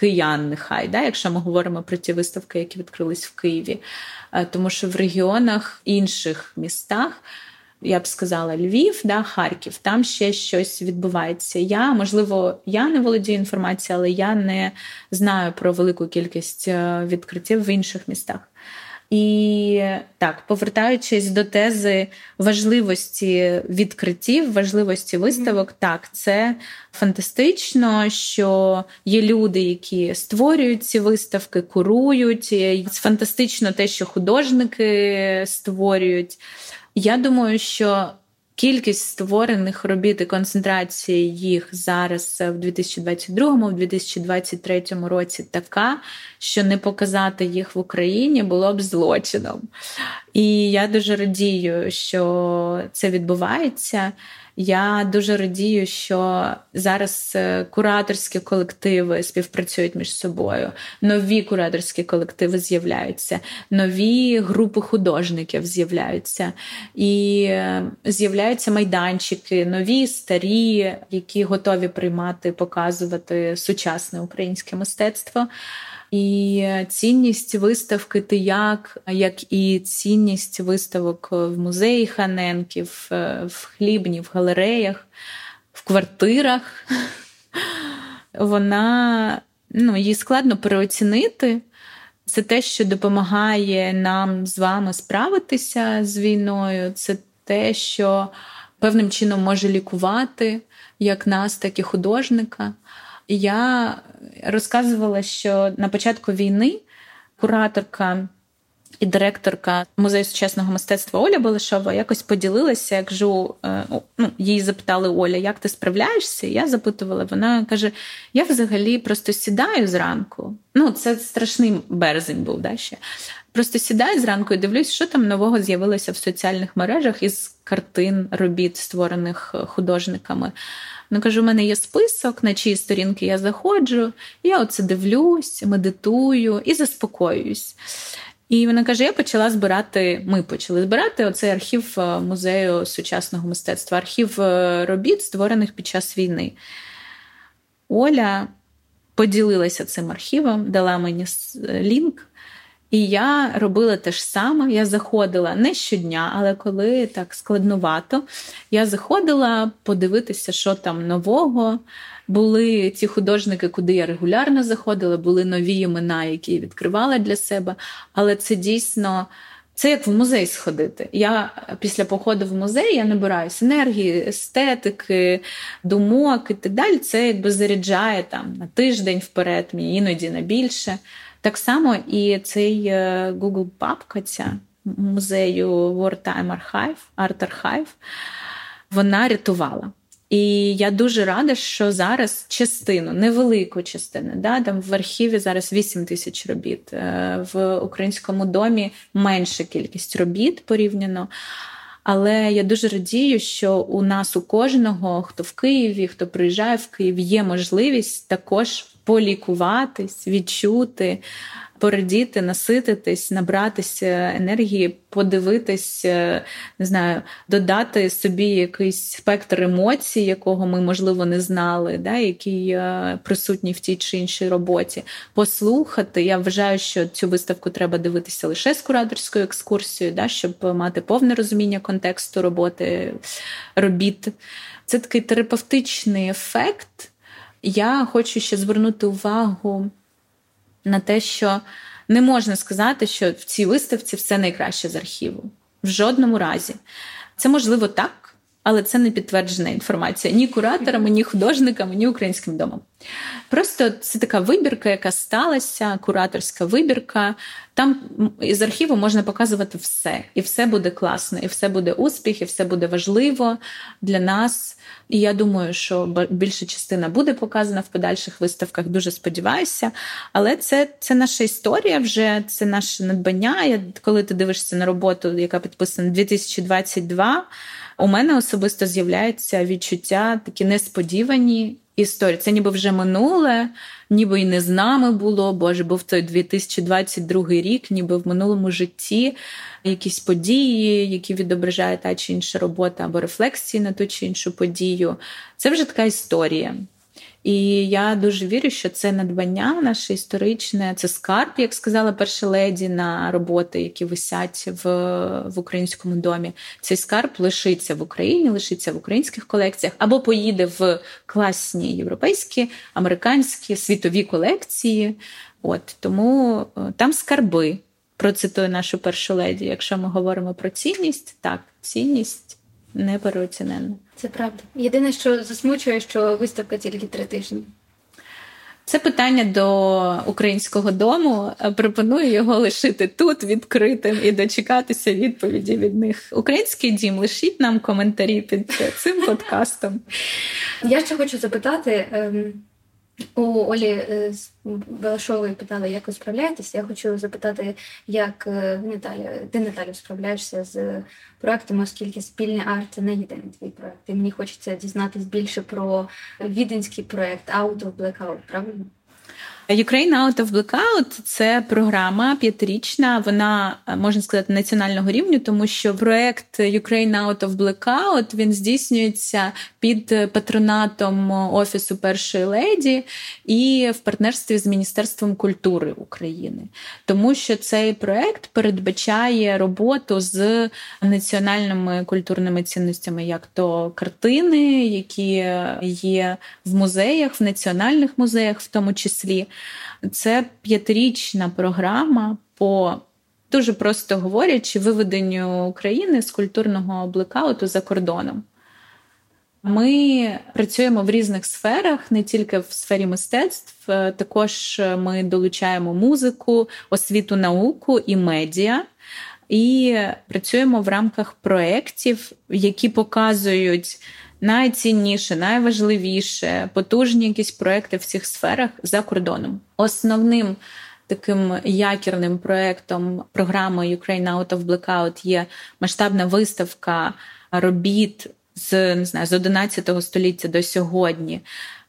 B: киян, нехай, да, якщо ми говоримо про ті виставки, які відкрились в Києві, е, тому що в регіонах інших містах. Я б сказала, Львів, да, Харків, там ще щось відбувається. Я, можливо, я не володію інформацією, але я не знаю про велику кількість е, відкриттів в інших містах. І так, повертаючись до тези важливості відкриттів, важливості виставок, так, це фантастично, що є люди, які створюють ці виставки, курують. Фантастично те, що художники створюють. Я думаю, що Кількість створених робіт і концентрації їх зараз в 2022-2023 році така, що не показати їх в Україні було б злочином. І я дуже радію, що це відбувається. Я дуже радію, що зараз е, кураторські колективи співпрацюють між собою, нові кураторські колективи з'являються, нові групи художників з'являються, і е, з'являються майданчики, нові, старі, які готові приймати, показувати сучасне українське мистецтво. І цінність виставки ти як, і цінність виставок в музеї Ханенків, в хлібні, в галереях, в квартирах, вона ну, її складно переоцінити. Це те, що допомагає нам з вами справитися з війною. Це те, що певним чином може лікувати як нас, так і художника. Я розказувала, що на початку війни кураторка і директорка музею сучасного мистецтва Оля Балашова якось поділилася, як кажу, е, ну, її запитали Оля, як ти справляєшся? Я запитувала, вона каже: я взагалі просто сідаю зранку. Ну, це страшний березень був да, ще. Просто сідаю зранку і дивлюсь, що там нового з'явилося в соціальних мережах із картин робіт, створених художниками. Ну кажу, у мене є список, на чиї сторінки я заходжу, я оце дивлюсь, медитую і заспокоююсь. І вона каже: я почала збирати. Ми почали збирати оцей архів е, музею сучасного мистецтва, архів е, робіт, створених під час війни. Оля поділилася цим архівом, дала мені лінк. І я робила те ж саме. Я заходила не щодня, але коли так складнувато, я заходила подивитися, що там нового. Були ті художники, куди я регулярно заходила, були нові імена, які я відкривала для себе. Але це дійсно. Це як в музей сходити. Я після походу в музей я набираюсь енергії, естетики, думок і так далі. Це якби заряджає там на тиждень вперед, мені іноді на більше. Так само і цей е, Google папка ця музею Wartime Archive, Art Archive, вона рятувала. І я дуже рада, що зараз частину, невелику частину, да, там в архіві зараз 8 тисяч робіт, е, в українському домі менша кількість робіт порівняно. Але я дуже радію, що у нас у кожного, хто в Києві, хто приїжджає в Київ, є можливість також полікуватись, відчути, порадіти, насититись, набратися енергії, подивитись, е, не знаю, додати собі якийсь спектр емоцій, якого ми, можливо, не знали, да, який е, присутній в тій чи іншій роботі, послухати. Я вважаю, що цю виставку треба дивитися лише з кураторською екскурсією, да, щоб мати повне розуміння контексту роботи робіт. Це такий терапевтичний ефект. Я хочу ще звернути увагу на те, що не можна сказати, що в цій виставці все найкраще з архіву. В жодному разі. Це можливо так, але це не підтверджена інформація ні кураторами, ні художниками, ні українським домом. Просто це така вибірка, яка сталася, кураторська вибірка. Там із архіву можна показувати все, і все буде класно, і все буде успіх, і все буде важливо для нас. І я думаю, що більша частина буде показана в подальших виставках. Дуже сподіваюся. Але це це наша історія, вже це наше надбання. Я, Коли ти дивишся на роботу, яка підписана 2022, у мене особисто з'являються відчуття такі несподівані історії. Це ніби вже минуле, ніби і не з нами було. Боже, був той 2022 рік, ніби в минулому житті якісь події, які відображає та чи інша робота або рефлексії на ту чи іншу подію. Це вже така історія. І я дуже вірю, що це надбання наше історичне, це скарб, як сказала перша леді на роботи, які висять в в українському домі. Цей скарб лишиться в Україні, лишиться в українських колекціях або поїде в класні європейські, американські світові колекції. От тому е, там скарби. Процитую нашу першу леді. Якщо ми говоримо про цінність, так цінність непереоціненна.
A: Це правда. Єдине, що засмучує, що виставка тільки три тижні.
B: Це питання до українського дому. Пропоную його лишити тут відкритим і дочекатися відповіді від них. Український дім, лишіть нам коментарі під цим подкастом.
A: Я ще хочу запитати. У Олі з Балашової питали, як ви справляєтесь. Я хочу запитати, як е, Наталя, ти Наталя справляєшся з проектами, оскільки спільний арт це не єдиний твій проект. І мені хочеться дізнатись більше про віденський проект Out of Blackout, правильно?
B: Ukraine Out of Blackout – це програма п'ятирічна. Вона можна сказати національного рівню, тому що проект Ukraine Out of Blackout він здійснюється під патронатом офісу першої леді і в партнерстві з Міністерством культури України, тому що цей проект передбачає роботу з національними культурними цінностями, як то картини, які є в музеях, в національних музеях, в тому числі. Це п'ятирічна програма по. Дуже просто говорячи, виведенню України з культурного блекауту за кордоном. Ми працюємо в різних сферах, не тільки в сфері мистецтв. Також ми долучаємо музику, освіту, науку і медіа, і працюємо в рамках проєктів, які показують найцінніше, найважливіше, потужні якісь проекти в цих сферах за кордоном. Основним таким якірним проектом програми Ukraine Out of Blackout є масштабна виставка робіт з не знаю, з 11 століття до сьогодні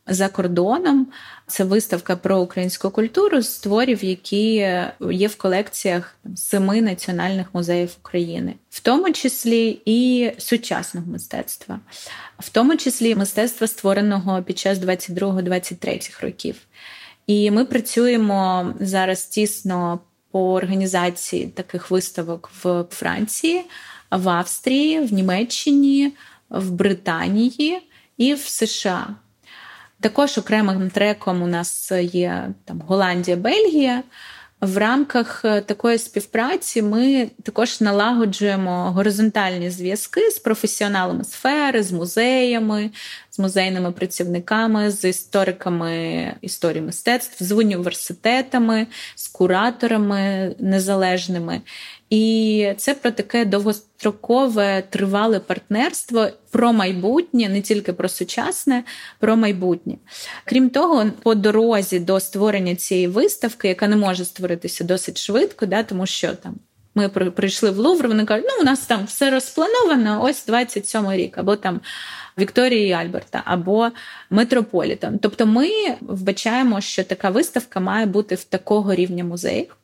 B: за кордоном. Це виставка про українську культуру з творів, які є в колекціях семи національних музеїв України, в тому числі і сучасного мистецтва, в тому числі мистецтва, створеного під час 22-23 років. І ми працюємо зараз тісно по організації таких виставок в Франції, в Австрії, в Німеччині, в Британії і в США. Також окремим треком у нас є там Голландія, Бельгія. В рамках е, такої співпраці ми також налагоджуємо горизонтальні зв'язки з професіоналами сфери, з музеями, з музейними працівниками, з істориками історії мистецтв, з університетами, з кураторами незалежними. І це про таке довгострокове тривале партнерство про майбутнє, не тільки про сучасне, про майбутнє. Крім того, по дорозі до створення цієї виставки, яка не може створитися досить швидко, да, тому що там. Ми прийшли в Лувр, вони кажуть, ну у нас там все розплановано, ось 27 рік, або там Вікторії Альберта, або Метрополітен. Тобто ми вбачаємо, що така виставка має бути в такого рівня музеїв.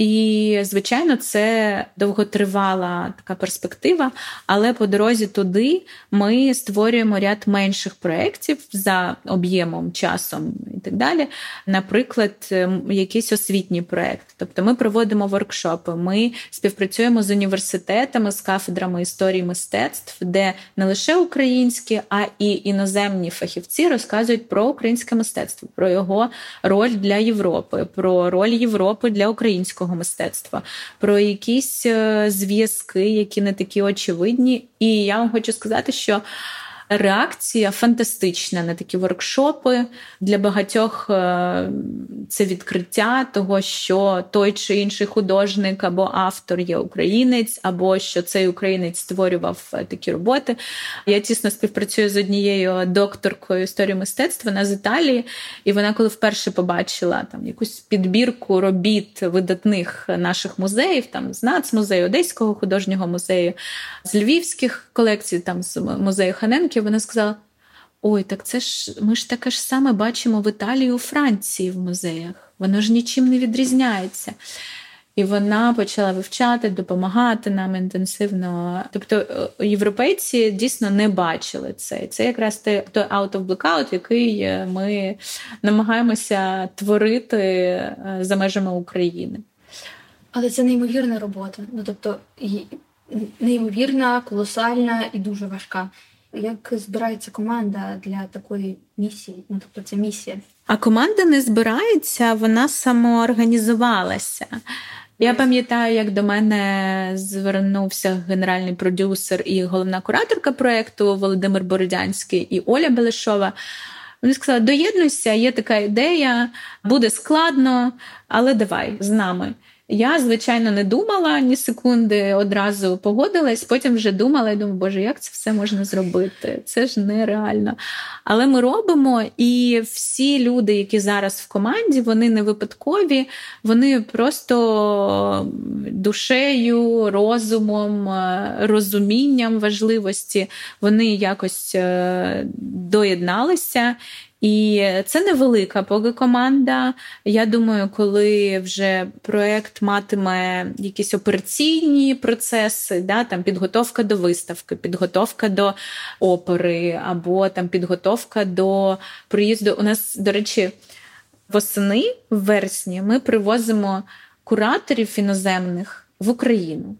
B: І, звичайно, це довготривала така перспектива. Але по дорозі туди ми створюємо ряд менших проєктів за об'ємом, часом і так далі. Наприклад, якийсь освітній проєкт. Тобто ми проводимо воркшопи, ми співпрацюємо з університетами, з кафедрами історії мистецтв, де не лише українські, а і іноземні фахівці розказують про українське мистецтво, про його роль для Європи, про роль Європи для українського сучасного мистецтва, про якісь е, зв'язки, які не такі очевидні. І я вам хочу сказати, що реакція фантастична на такі воркшопи. Для багатьох е, це відкриття того, що той чи інший художник або автор є українець, або що цей українець створював е, такі роботи. Я тісно співпрацюю з однією докторкою історії мистецтва на з Італії, і вона, коли вперше побачила там якусь підбірку робіт видатних наших музеїв, там з Нацмузею, Одеського художнього музею, з львівських колекцій, там з музею Ханенків років вона сказала: Ой, так це ж ми ж таке ж саме бачимо в Італії у Франції в музеях. Воно ж нічим не відрізняється. І вона почала вивчати, допомагати нам інтенсивно. Тобто е, європейці дійсно не бачили це. Це якраз той out of blackout, який е, ми намагаємося творити е, за межами України.
A: Але це неймовірна робота. Ну тобто неймовірна, колосальна і дуже важка. Як збирається команда для такої місії? Ну тобто це місія?
B: А команда не збирається, вона самоорганізувалася. Я пам'ятаю, як до мене звернувся генеральний продюсер і головна кураторка проєкту Володимир Бородянський і Оля Белешова. Вони сказали: доєднуйся, є така ідея, буде складно, але давай з нами. Я, звичайно, не думала ні секунди, одразу погодилась, потім вже думала і думаю, боже, як це все можна зробити? Це ж нереально. Але ми робимо, і всі люди, які зараз в команді, вони не випадкові, вони просто душею, розумом, розумінням важливості, вони якось е, доєдналися. І це невелика поки команда. Я думаю, коли вже проект матиме якісь операційні процеси, да, там підготовка до виставки, підготовка до опери, або там підготовка до приїзду. У нас, до речі, восени в вересні ми привозимо кураторів іноземних в Україну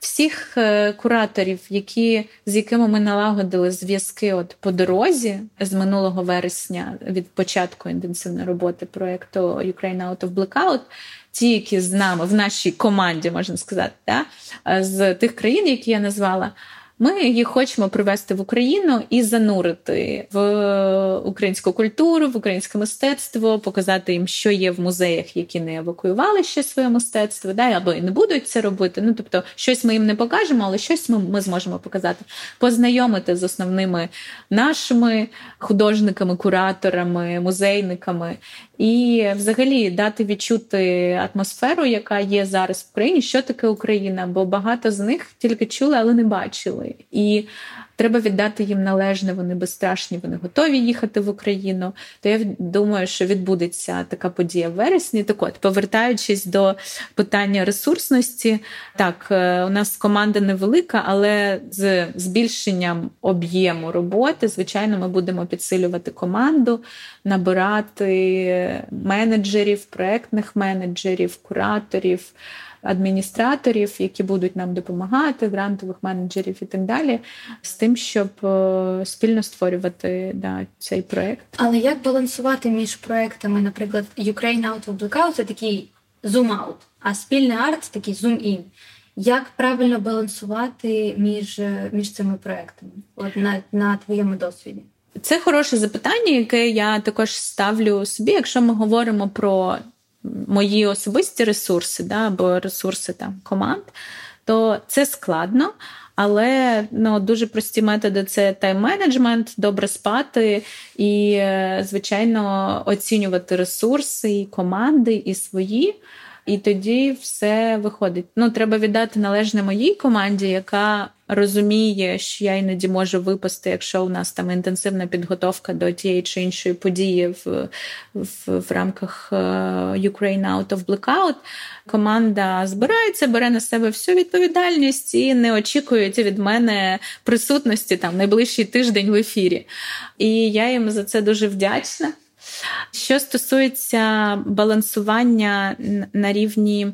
B: всіх е, кураторів, які, з якими ми налагодили зв'язки от по дорозі з минулого вересня від початку інтенсивної роботи проекту Ukraine Out of Blackout, ті, які з нами в нашій команді, можна сказати, да, з тих країн, які я назвала. Ми їх хочемо привести в Україну і занурити в українську культуру, в українське мистецтво, показати їм, що є в музеях, які не евакуювали ще своє мистецтво, да, або і не будуть це робити. Ну тобто, щось ми їм не покажемо, але щось ми, ми зможемо показати, познайомити з основними нашими художниками, кураторами, музейниками. І, взагалі, дати відчути атмосферу, яка є зараз в Україні, що таке Україна, бо багато з них тільки чули, але не бачили. І треба віддати їм належне, вони безстрашні, вони готові їхати в Україну. То я думаю, що відбудеться така подія в вересні. Так от, повертаючись до питання ресурсності, так, е, у нас команда невелика, але з збільшенням об'єму роботи, звичайно, ми будемо підсилювати команду, набирати менеджерів, проектних менеджерів, кураторів адміністраторів, які будуть нам допомагати, грантових менеджерів і так далі, з тим, щоб е, спільно створювати да, цей проект.
A: Але як балансувати між проектами, наприклад, Ukraine Out of Blackout – це такий zoom-out, а спільний арт такий zoom-in. Як правильно балансувати між між цими проектами От на, на твоєму досвіді?
B: Це хороше запитання, яке я також ставлю собі, якщо ми говоримо про мої особисті ресурси, да, або ресурси там команд, то це складно. Але ну, дуже прості методи це тайм-менеджмент, добре спати і, е, звичайно, оцінювати ресурси і команди, і свої. І тоді все виходить. Ну, треба віддати належне моїй команді, яка розуміє, що я іноді можу випасти, якщо у нас там інтенсивна підготовка до тієї чи іншої події в в, в рамках е, Ukraine Out of Blackout. Команда збирається, бере на себе всю відповідальність і не очікують від мене присутності там найближчий тиждень в ефірі. І я їм за це дуже вдячна. Що стосується балансування на рівні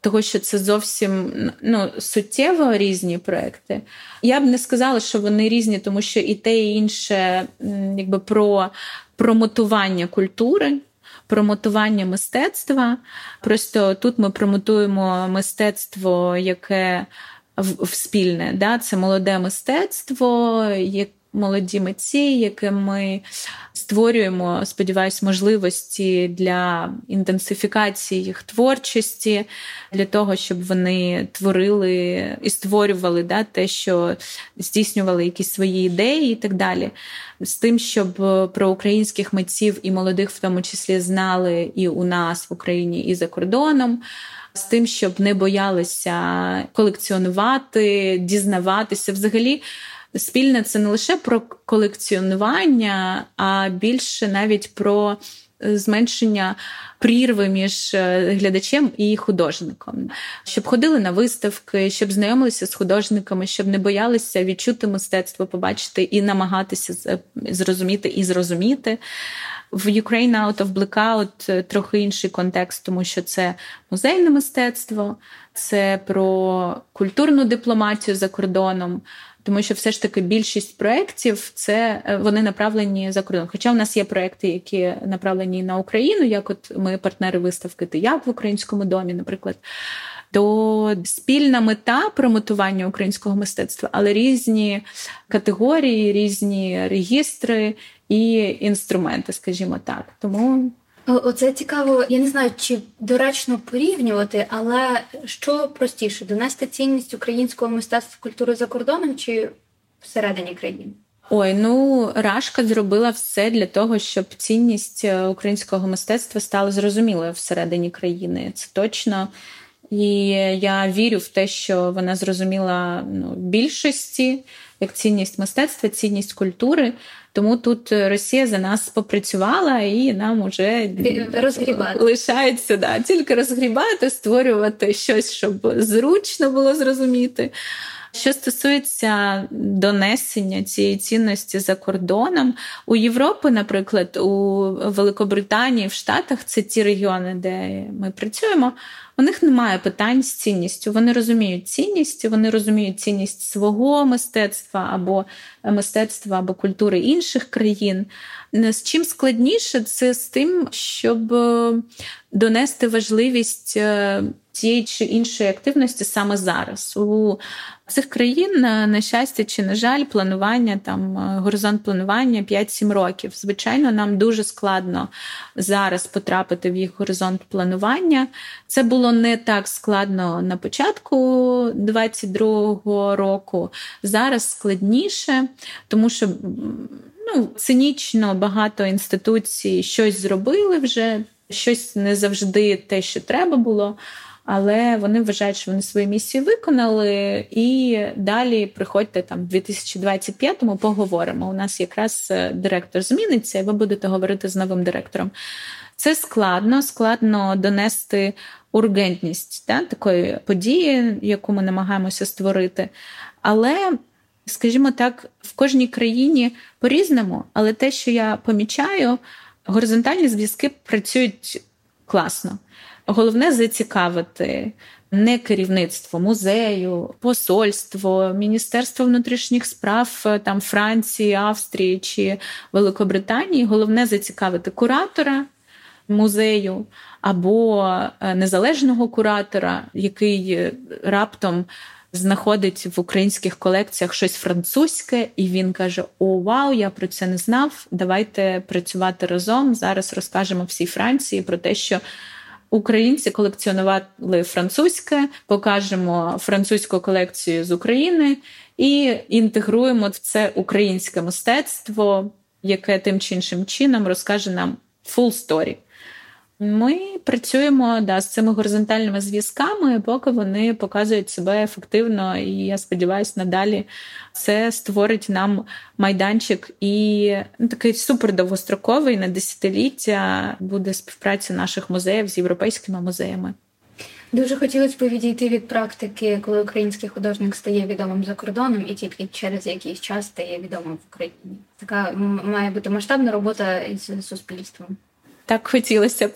B: того, що це зовсім ну, суттєво різні проекти, я б не сказала, що вони різні, тому що і те, і інше якби про промотування культури. Промотування мистецтва. Просто тут ми промотуємо мистецтво, яке в, в спільне. Да? Це молоде мистецтво, молоді митці, яким ми створюємо, сподіваюсь, можливості для інтенсифікації їх творчості, для того, щоб вони творили і створювали да, те, що здійснювали якісь свої ідеї і так далі. З тим, щоб про українських митців і молодих, в тому числі, знали і у нас в Україні, і за кордоном. З тим, щоб не боялися колекціонувати, дізнаватися, взагалі спільне це не лише про колекціонування, а більше навіть про е, зменшення прірви між е, глядачем і художником, щоб ходили на виставки, щоб знайомилися з художниками, щоб не боялися відчути мистецтво, побачити і намагатися зрозуміти і зрозуміти. В Ukraine Out of Blackout е, трохи інший контекст, тому що це музейне мистецтво, це про культурну дипломатію за кордоном тому що все ж таки більшість проєктів це е, вони направлені за кордон. Хоча у нас є проекти, які направлені на Україну, як от ми партнери виставки «Ти в українському домі, наприклад. То спільна мета промотування українського мистецтва, але різні категорії, різні регістри і інструменти, скажімо так. Тому
A: Оце цікаво. Я не знаю, чи доречно порівнювати, але що простіше донести цінність українського мистецтва культури за кордоном чи всередині країни?
B: Ой, ну Рашка зробила все для того, щоб цінність е, українського мистецтва стала зрозумілою всередині країни. Це точно. І я вірю в те, що вона зрозуміла ну, більшості як цінність мистецтва, цінність культури. Тому тут Росія за нас попрацювала і нам уже
A: розгрібати.
B: лишається да, тільки розгрібати, створювати щось, щоб зручно було зрозуміти. Що стосується донесення цієї цінності за кордоном, у Європі, наприклад, у Великобританії, в Штатах це ті регіони, де ми працюємо. У них немає питань з цінністю. Вони розуміють цінність, вони розуміють цінність свого мистецтва або мистецтва або культури інших країн. З чим складніше, це з тим, щоб е, донести важливість е, тієї чи іншої активності саме зараз. У цих країн, на щастя чи на жаль, планування там е, горизонт планування 5-7 років. Звичайно, нам дуже складно зараз потрапити в їх горизонт планування. Це було не так складно на початку 22-го року. Зараз складніше, тому що ну, цинічно багато інституцій щось зробили вже, щось не завжди те, що треба було. Але вони вважають, що вони свою місію виконали, і далі приходьте там в 2025-му, поговоримо. У нас якраз е, директор зміниться, і ви будете говорити з новим директором. Це складно, складно донести ургентність да, такої події, яку ми намагаємося створити. Але, скажімо так, в кожній країні по-різному, але те, що я помічаю, горизонтальні зв'язки працюють класно. Головне зацікавити не керівництво музею, посольство, Міністерство внутрішніх справ е, там Франції, Австрії чи Великобританії. Головне зацікавити куратора музею або е, незалежного куратора, який е, раптом. Знаходить в українських колекціях щось французьке, і він каже: О, вау, я про це не знав. Давайте працювати разом. Зараз розкажемо всій Франції про те, що українці колекціонували французьке, покажемо французьку колекцію з України і інтегруємо в це українське мистецтво, яке тим чи іншим чином розкаже нам full story. Ми працюємо да, з цими горизонтальними зв'язками, поки вони показують себе ефективно, і я сподіваюся, надалі це створить нам майданчик і ну, такий супер довгостроковий на десятиліття буде співпраця наших музеїв з європейськими музеями.
A: Дуже хотілося б відійти від практики, коли український художник стає відомим за кордоном і тільки через якийсь час стає відомим в Україні. Така має бути масштабна робота із суспільством.
B: Так хотілося б.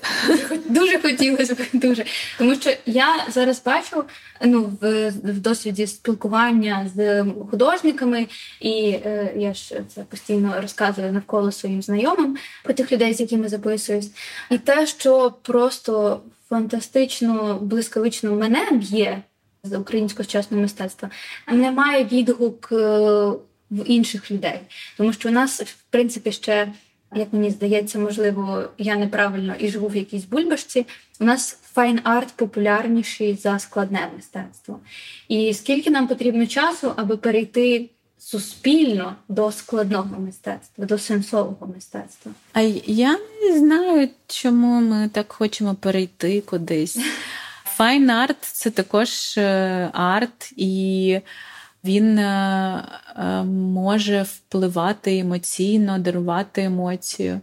A: Дуже хотілося б, дуже. Тому що я зараз бачу ну, в, в досвіді спілкування з художниками, і е, я ж це постійно розказую навколо своїм знайомим про тих людей, з якими записуюсь. І те, що просто фантастично, блискавично мене б'є з українського сучасного мистецтва, немає відгук е, в інших людей. Тому що у нас, в принципі, ще як мені здається, можливо, я неправильно і живу в якійсь бульбашці. У нас файн-арт популярніший за складне мистецтво. І скільки нам потрібно часу, аби перейти суспільно до складного мистецтва, до сенсового мистецтва?
B: А я не знаю, чому ми так хочемо перейти кудись. Fine art це також е, арт і він е, е, може впливати емоційно, дарувати емоцію.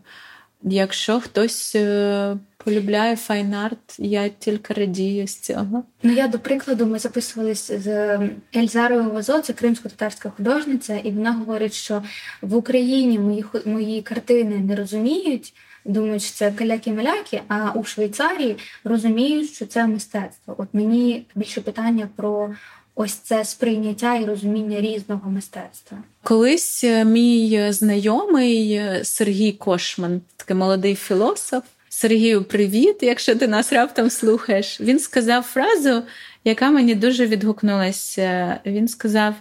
B: Якщо хтось е, полюбляє fine art, я тільки радію з цього.
A: Ну я до прикладу, ми записувалися з Ельзарою Вазо, це кримсько-татарська художниця, і вона говорить, що в Україні мої мої картини не розуміють. Думають, що це каляки-маляки, а у Швейцарії розуміють, що це мистецтво. От мені більше питання про ось це сприйняття і розуміння різного мистецтва.
B: Колись е, мій знайомий е, Сергій Кошман, такий молодий філософ. Сергію, привіт! Якщо ти нас раптом слухаєш, він сказав фразу, яка мені дуже відгукнулася. Він сказав: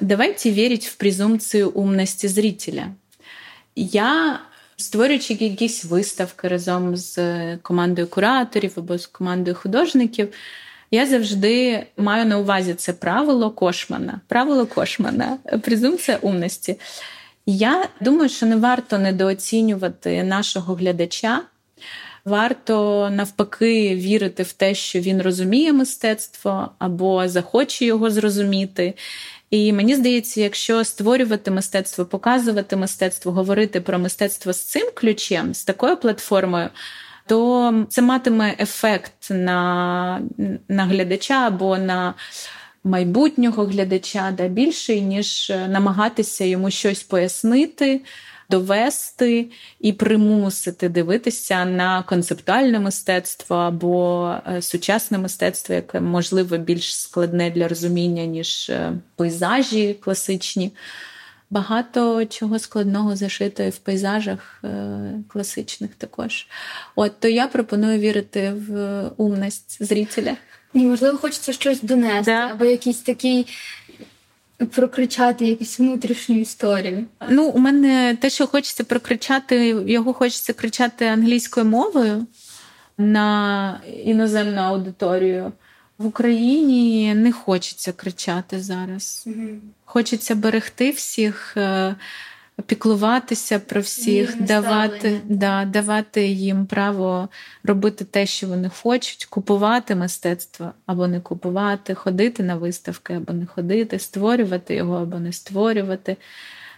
B: давайте вірити в презумпцію умності зрителя. Я, створюючи якісь виставки разом з командою кураторів або з командою художників, я завжди маю на увазі це правило Кошмана. Правило Кошмана, презумпція умності. Я думаю, що не варто недооцінювати нашого глядача. Варто навпаки вірити в те, що він розуміє мистецтво або захоче його зрозуміти. І мені здається, якщо створювати мистецтво, показувати мистецтво, говорити про мистецтво з цим ключем, з такою платформою, то це матиме ефект на, на глядача або на майбутнього глядача да, більший, ніж намагатися йому щось пояснити. Довести і примусити дивитися на концептуальне мистецтво або е, сучасне мистецтво, яке можливо більш складне для розуміння, ніж е, пейзажі класичні багато чого складного зашито в пейзажах е, класичних також. От то я пропоную вірити в умність зрителя.
A: Ні, можливо, хочеться щось донести, да. або якийсь такий. Прокричати якусь внутрішню історію.
B: Ну, у мене те, що хочеться прокричати, його хочеться кричати англійською мовою на іноземну аудиторію. В Україні не хочеться кричати зараз. Угу. Хочеться берегти всіх, е, піклуватися про всіх, давати, да, давати їм право робити те, що вони хочуть, купувати мистецтво або не купувати, ходити на виставки або не ходити, створювати його або не створювати.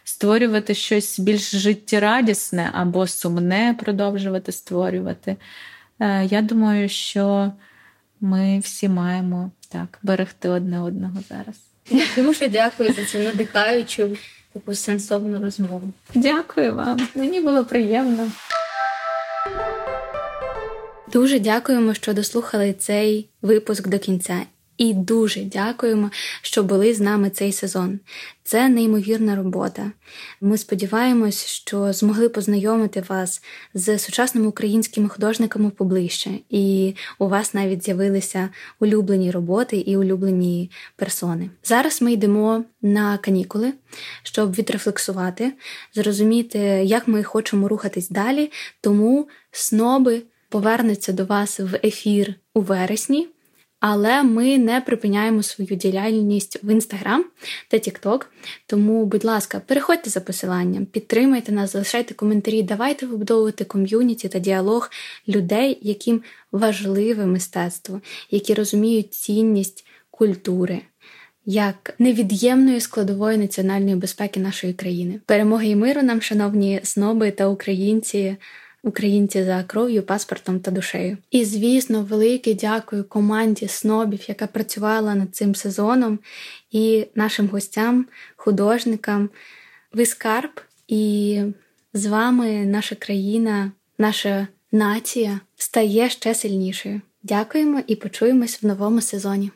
B: Створювати щось більш життєрадісне або сумне продовжувати створювати. Е, я думаю, що ми всі маємо так берегти одне одного зараз.
A: Дуже дякую за цю надихаючу таку сенсовну розмову.
B: Дякую вам. Мені було приємно.
A: Дуже дякуємо, що дослухали цей випуск до кінця. І дуже дякуємо, що були з нами цей сезон. Це неймовірна робота. Ми сподіваємось, що змогли познайомити вас з сучасними українськими художниками поближче, і у вас навіть з'явилися улюблені роботи і улюблені персони. Зараз ми йдемо на канікули, щоб відрефлексувати, зрозуміти, як ми хочемо рухатись далі. Тому сноби повернуться до вас в ефір у вересні. Але ми не припиняємо свою діяльність в інстаграм та Тікток. Тому, будь ласка, переходьте за посиланням, підтримайте нас, залишайте коментарі, давайте вибудовувати ком'юніті та діалог людей, яким важливе мистецтво, які розуміють цінність культури. Як невід'ємної складової національної безпеки нашої країни, перемоги і миру нам, шановні сноби та українці українці за кров'ю, паспортом та душею. І, звісно, велике дякую команді снобів, яка працювала над цим сезоном, і нашим гостям, художникам. Ви скарб, і з вами наша країна, наша нація стає ще сильнішою. Дякуємо і почуємось в новому сезоні.